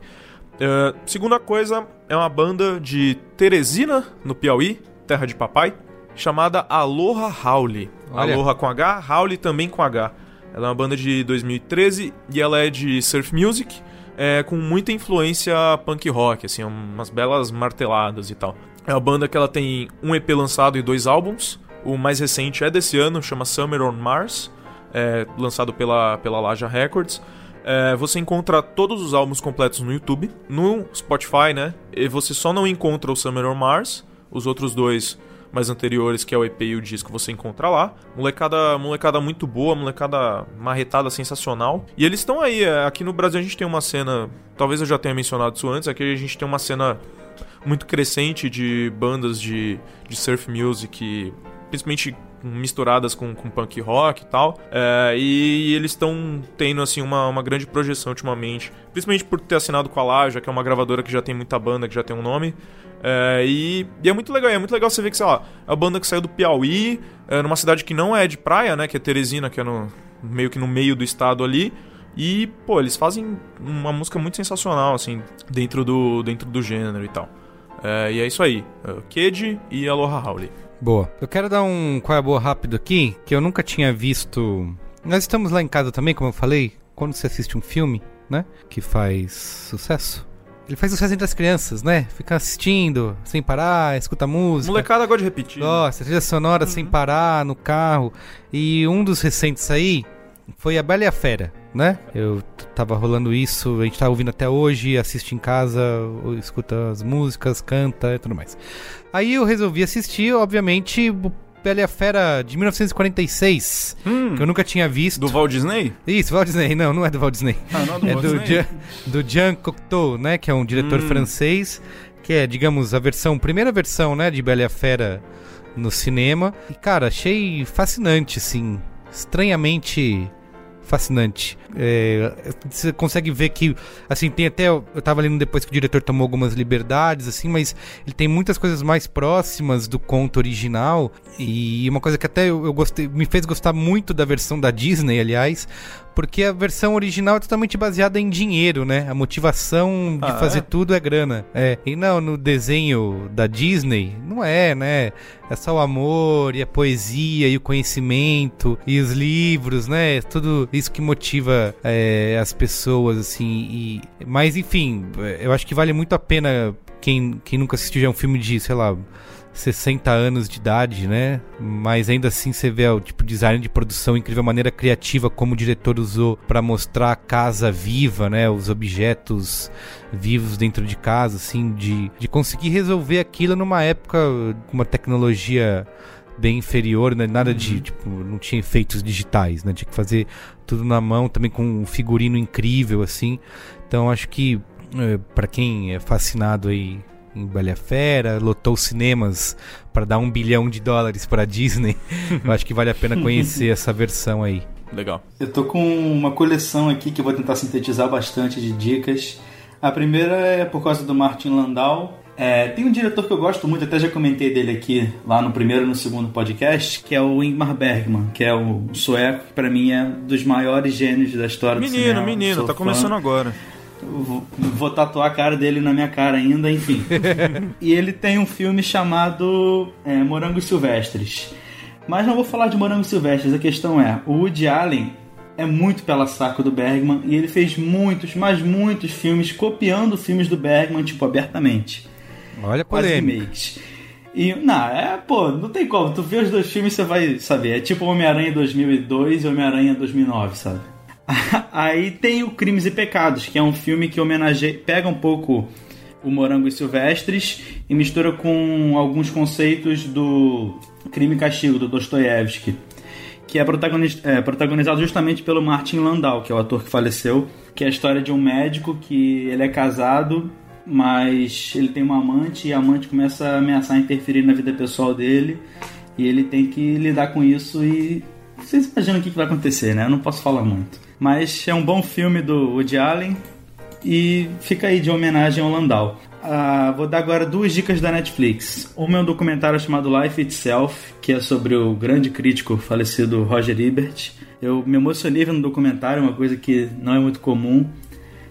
Speaker 4: É, segunda coisa, é uma banda de Teresina, no Piauí, terra de papai, chamada Aloha Howley.
Speaker 1: Olha.
Speaker 4: Aloha com H, Howley também com H. Ela é uma banda de 2013 e ela é de surf music, é, com muita influência punk rock, assim, umas belas marteladas e tal. É uma banda que ela tem um EP lançado e dois álbuns. O mais recente é desse ano, chama Summer on Mars, é, lançado pela, pela Laja Records. É, você encontra todos os álbuns completos no YouTube, no Spotify, né? E você só não encontra o Summer on Mars, os outros dois mais anteriores, que é o EP e o disco, você encontra lá. Molecada, molecada muito boa, molecada marretada sensacional. E eles estão aí, é, aqui no Brasil a gente tem uma cena, talvez eu já tenha mencionado isso antes, aqui a gente tem uma cena muito crescente de bandas de, de surf music, principalmente misturadas com, com punk rock e tal. É, e eles estão tendo assim uma, uma grande projeção ultimamente, principalmente por ter assinado com a Laja, que é uma gravadora que já tem muita banda, que já tem um nome. É, e, e é muito legal, é muito legal você ver que, sei lá, é uma banda que saiu do Piauí, é, numa cidade que não é de praia, né? Que é Teresina, que é no, meio que no meio do estado ali. E, pô, eles fazem uma música muito sensacional, assim, dentro do, dentro do gênero e tal. É, e é isso aí. É, Ked e Aloha Howley.
Speaker 1: Boa. Eu quero dar um qual é a boa rápido aqui, que eu nunca tinha visto. Nós estamos lá em casa também, como eu falei, quando você assiste um filme, né, que faz sucesso. Ele faz sucesso entre as crianças, né? Fica assistindo sem parar, escuta música.
Speaker 4: Molecada gosta de repetir. né?
Speaker 1: Nossa, trilha sonora sem parar no carro. E um dos recentes aí foi a Bela e a Fera, né? Eu tava rolando isso, a gente tá ouvindo até hoje, assiste em casa, escuta as músicas, canta e tudo mais. Aí eu resolvi assistir, obviamente, Bela e a Fera de 1946, que eu nunca tinha visto.
Speaker 4: Do Walt Disney?
Speaker 1: Isso, Walt Disney. Não, não é do Walt Disney.
Speaker 4: Ah, não é do Walt
Speaker 1: do,
Speaker 4: Disney?
Speaker 1: Jean, do Jean Cocteau, né? Que é um diretor
Speaker 4: Hum.
Speaker 1: francês, que é, digamos, a versão, primeira versão, né, de Bela e a Fera no cinema. E, cara, achei fascinante, assim. Estranhamente fascinante. É, você consegue ver que, assim, tem até. Eu tava lendo depois que o diretor tomou algumas liberdades, assim, mas ele tem muitas coisas mais próximas do conto original. E uma coisa que até eu, eu gostei, me fez gostar muito da versão da Disney, aliás, porque a versão original é totalmente baseada em dinheiro, né? A motivação de
Speaker 4: Ah,
Speaker 1: fazer
Speaker 4: é?
Speaker 1: tudo é grana. É. E não, no desenho da Disney, não é, né? É só o amor e a poesia e o conhecimento e os livros, né? Tudo isso que motiva é, as pessoas, assim. E... Mas, enfim, eu acho que vale muito a pena quem, quem nunca assistiu já um filme de, sei lá. 60 anos de idade, né? Mas ainda assim você vê o tipo design de produção incrível, a maneira criativa como o diretor usou para mostrar a casa viva, né? Os objetos vivos dentro de casa, assim, de, de conseguir resolver aquilo numa época com uma tecnologia bem inferior, né? Nada de, tipo, não tinha efeitos digitais, né? Tinha que fazer tudo na mão, também com um figurino incrível, assim. Então acho que eh, para quem é fascinado aí em Bela Fera, lotou os cinemas para dar um bilhão de dólares para Disney. *laughs* Eu acho que vale a pena conhecer essa versão aí.
Speaker 4: Legal.
Speaker 2: Eu tô com uma coleção aqui que eu vou tentar sintetizar bastante de dicas. A primeira é por causa do Martin Landau. É, tem um diretor que eu gosto muito, até já comentei dele aqui lá no primeiro e no segundo podcast, que é o Ingmar Bergman, que é o sueco, que pra mim é um dos maiores gênios da história do
Speaker 4: Menino,
Speaker 2: cinema.
Speaker 4: menino,
Speaker 2: Sou
Speaker 4: tá
Speaker 2: fã.
Speaker 4: começando agora.
Speaker 2: Vou, vou tatuar a cara dele na minha cara ainda, enfim. *laughs* e ele tem um filme chamado é, Morangos Silvestres. Mas não vou falar de Morangos Silvestres, a questão é: o Woody Allen é muito pela saco do Bergman e ele fez muitos, mas muitos filmes copiando filmes do Bergman, tipo, abertamente.
Speaker 1: Olha a
Speaker 2: Quase remakes. E, não, é, pô, não tem como. Tu vê os dois filmes, você vai saber. É tipo Homem-Aranha 2002 e Homem-Aranha 2009, sabe? *laughs* Aí tem o Crimes e Pecados, que é um filme que homenageia, pega um pouco o Morangos Silvestres e mistura com alguns conceitos do Crime e Castigo, do Dostoiévski, que é, protagoniz- é, protagonizado justamente pelo Martin Landau, que é o ator que faleceu, que é a história de um médico que ele é casado, mas ele tem uma amante e a amante começa a ameaçar interferir na vida pessoal dele e ele tem que lidar com isso e vocês imaginam o que vai acontecer, né? Eu não posso falar muito. Mas é um bom filme do Woody Allen e fica aí de homenagem ao Landau. Ah, vou dar agora duas dicas da Netflix. Uma é um documentário chamado Life Itself, que é sobre o grande crítico falecido Roger Ebert. Eu me emocionei vendo o documentário, uma coisa que não é muito comum,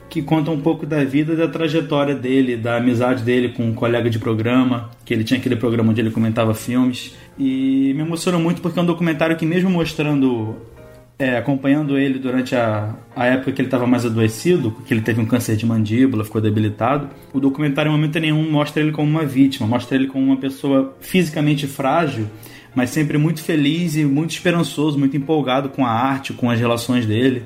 Speaker 2: que conta um pouco da vida da trajetória dele, da amizade dele com um colega de programa, que ele tinha aquele programa onde ele comentava filmes. E me emocionou muito porque é um documentário que mesmo mostrando é, acompanhando ele durante a, a época que ele estava mais adoecido, que ele teve um câncer de mandíbula, ficou debilitado, o documentário em momento nenhum mostra ele como uma vítima, mostra ele como uma pessoa fisicamente frágil, mas sempre muito feliz e muito esperançoso, muito empolgado com a arte, com as relações dele.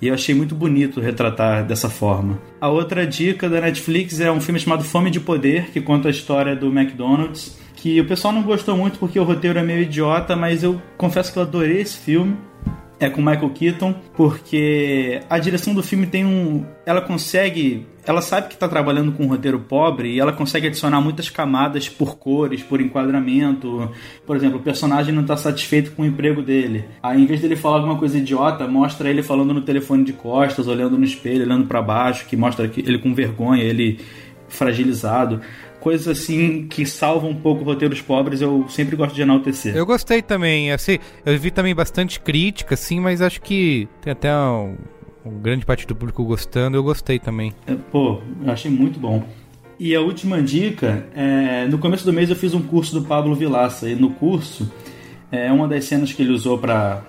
Speaker 2: E eu achei muito bonito retratar dessa forma. A outra dica da Netflix é um filme chamado Fome de Poder, que conta a história do McDonald's, que o pessoal não gostou muito porque o roteiro é meio idiota, mas eu confesso que eu adorei esse filme é com Michael Keaton, porque a direção do filme tem um. Ela consegue. Ela sabe que está trabalhando com um roteiro pobre e ela consegue adicionar muitas camadas por cores, por enquadramento. Por exemplo, o personagem não está satisfeito com o emprego dele. Aí, em vez dele falar alguma coisa idiota, mostra ele falando no telefone de costas, olhando no espelho, olhando para baixo, que mostra ele com vergonha, ele fragilizado coisas assim que salvam um pouco roteiros pobres, eu sempre gosto de enaltecer.
Speaker 1: Eu gostei também, assim, eu vi também bastante crítica, assim, mas acho que tem até um, um grande parte do público gostando, eu gostei também.
Speaker 2: É, Pô, eu achei muito bom. E a última dica, é, no começo do mês eu fiz um curso do Pablo Vilaça, e no curso, é, uma das cenas que ele usou para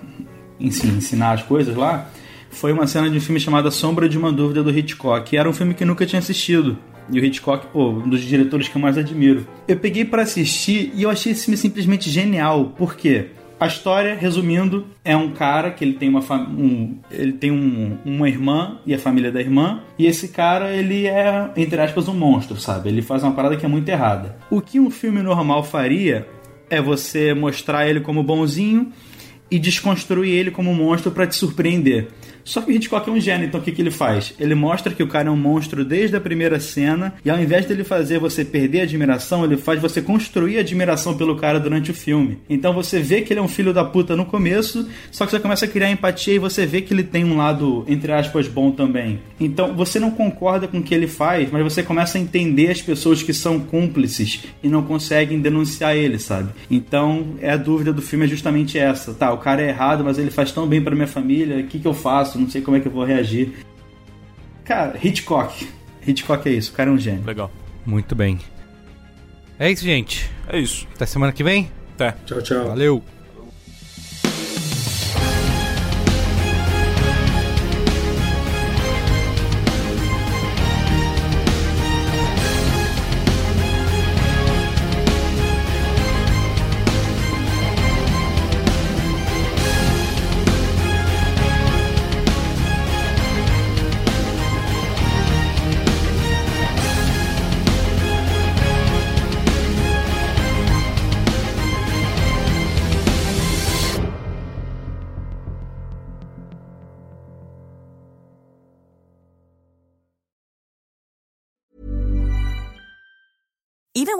Speaker 2: ensinar as coisas lá, foi uma cena de um filme chamado Sombra de uma Dúvida do Hitchcock, que era um filme que nunca tinha assistido. E o Hitchcock, pô, um dos diretores que eu mais admiro. Eu peguei para assistir e eu achei esse filme simplesmente genial. Por quê? A história, resumindo, é um cara que ele tem uma um, ele tem um- uma irmã e a família da irmã, e esse cara ele é entre aspas um monstro, sabe? Ele faz uma parada que é muito errada. O que um filme normal faria é você mostrar ele como bonzinho e desconstruir ele como monstro para te surpreender. Só que o Hitchcock é um gênio, então o que, que ele faz? Ele mostra que o cara é um monstro desde a primeira cena, e ao invés dele fazer você perder a admiração, ele faz você construir admiração pelo cara durante o filme. Então você vê que ele é um filho da puta no começo, só que você começa a criar empatia e você vê que ele tem um lado, entre aspas, bom também. Então você não concorda com o que ele faz, mas você começa a entender as pessoas que são cúmplices e não conseguem denunciar ele, sabe? Então é a dúvida do filme é justamente essa. Tá, o cara é errado, mas ele faz tão bem para minha família, o que, que eu faço? Não sei como é que eu vou reagir. Cara, Hitchcock. Hitchcock é isso, o cara é um gênio.
Speaker 4: Legal.
Speaker 1: Muito bem. É isso, gente.
Speaker 4: É isso.
Speaker 1: Até semana que vem?
Speaker 4: Até.
Speaker 2: Tchau, tchau.
Speaker 1: Valeu.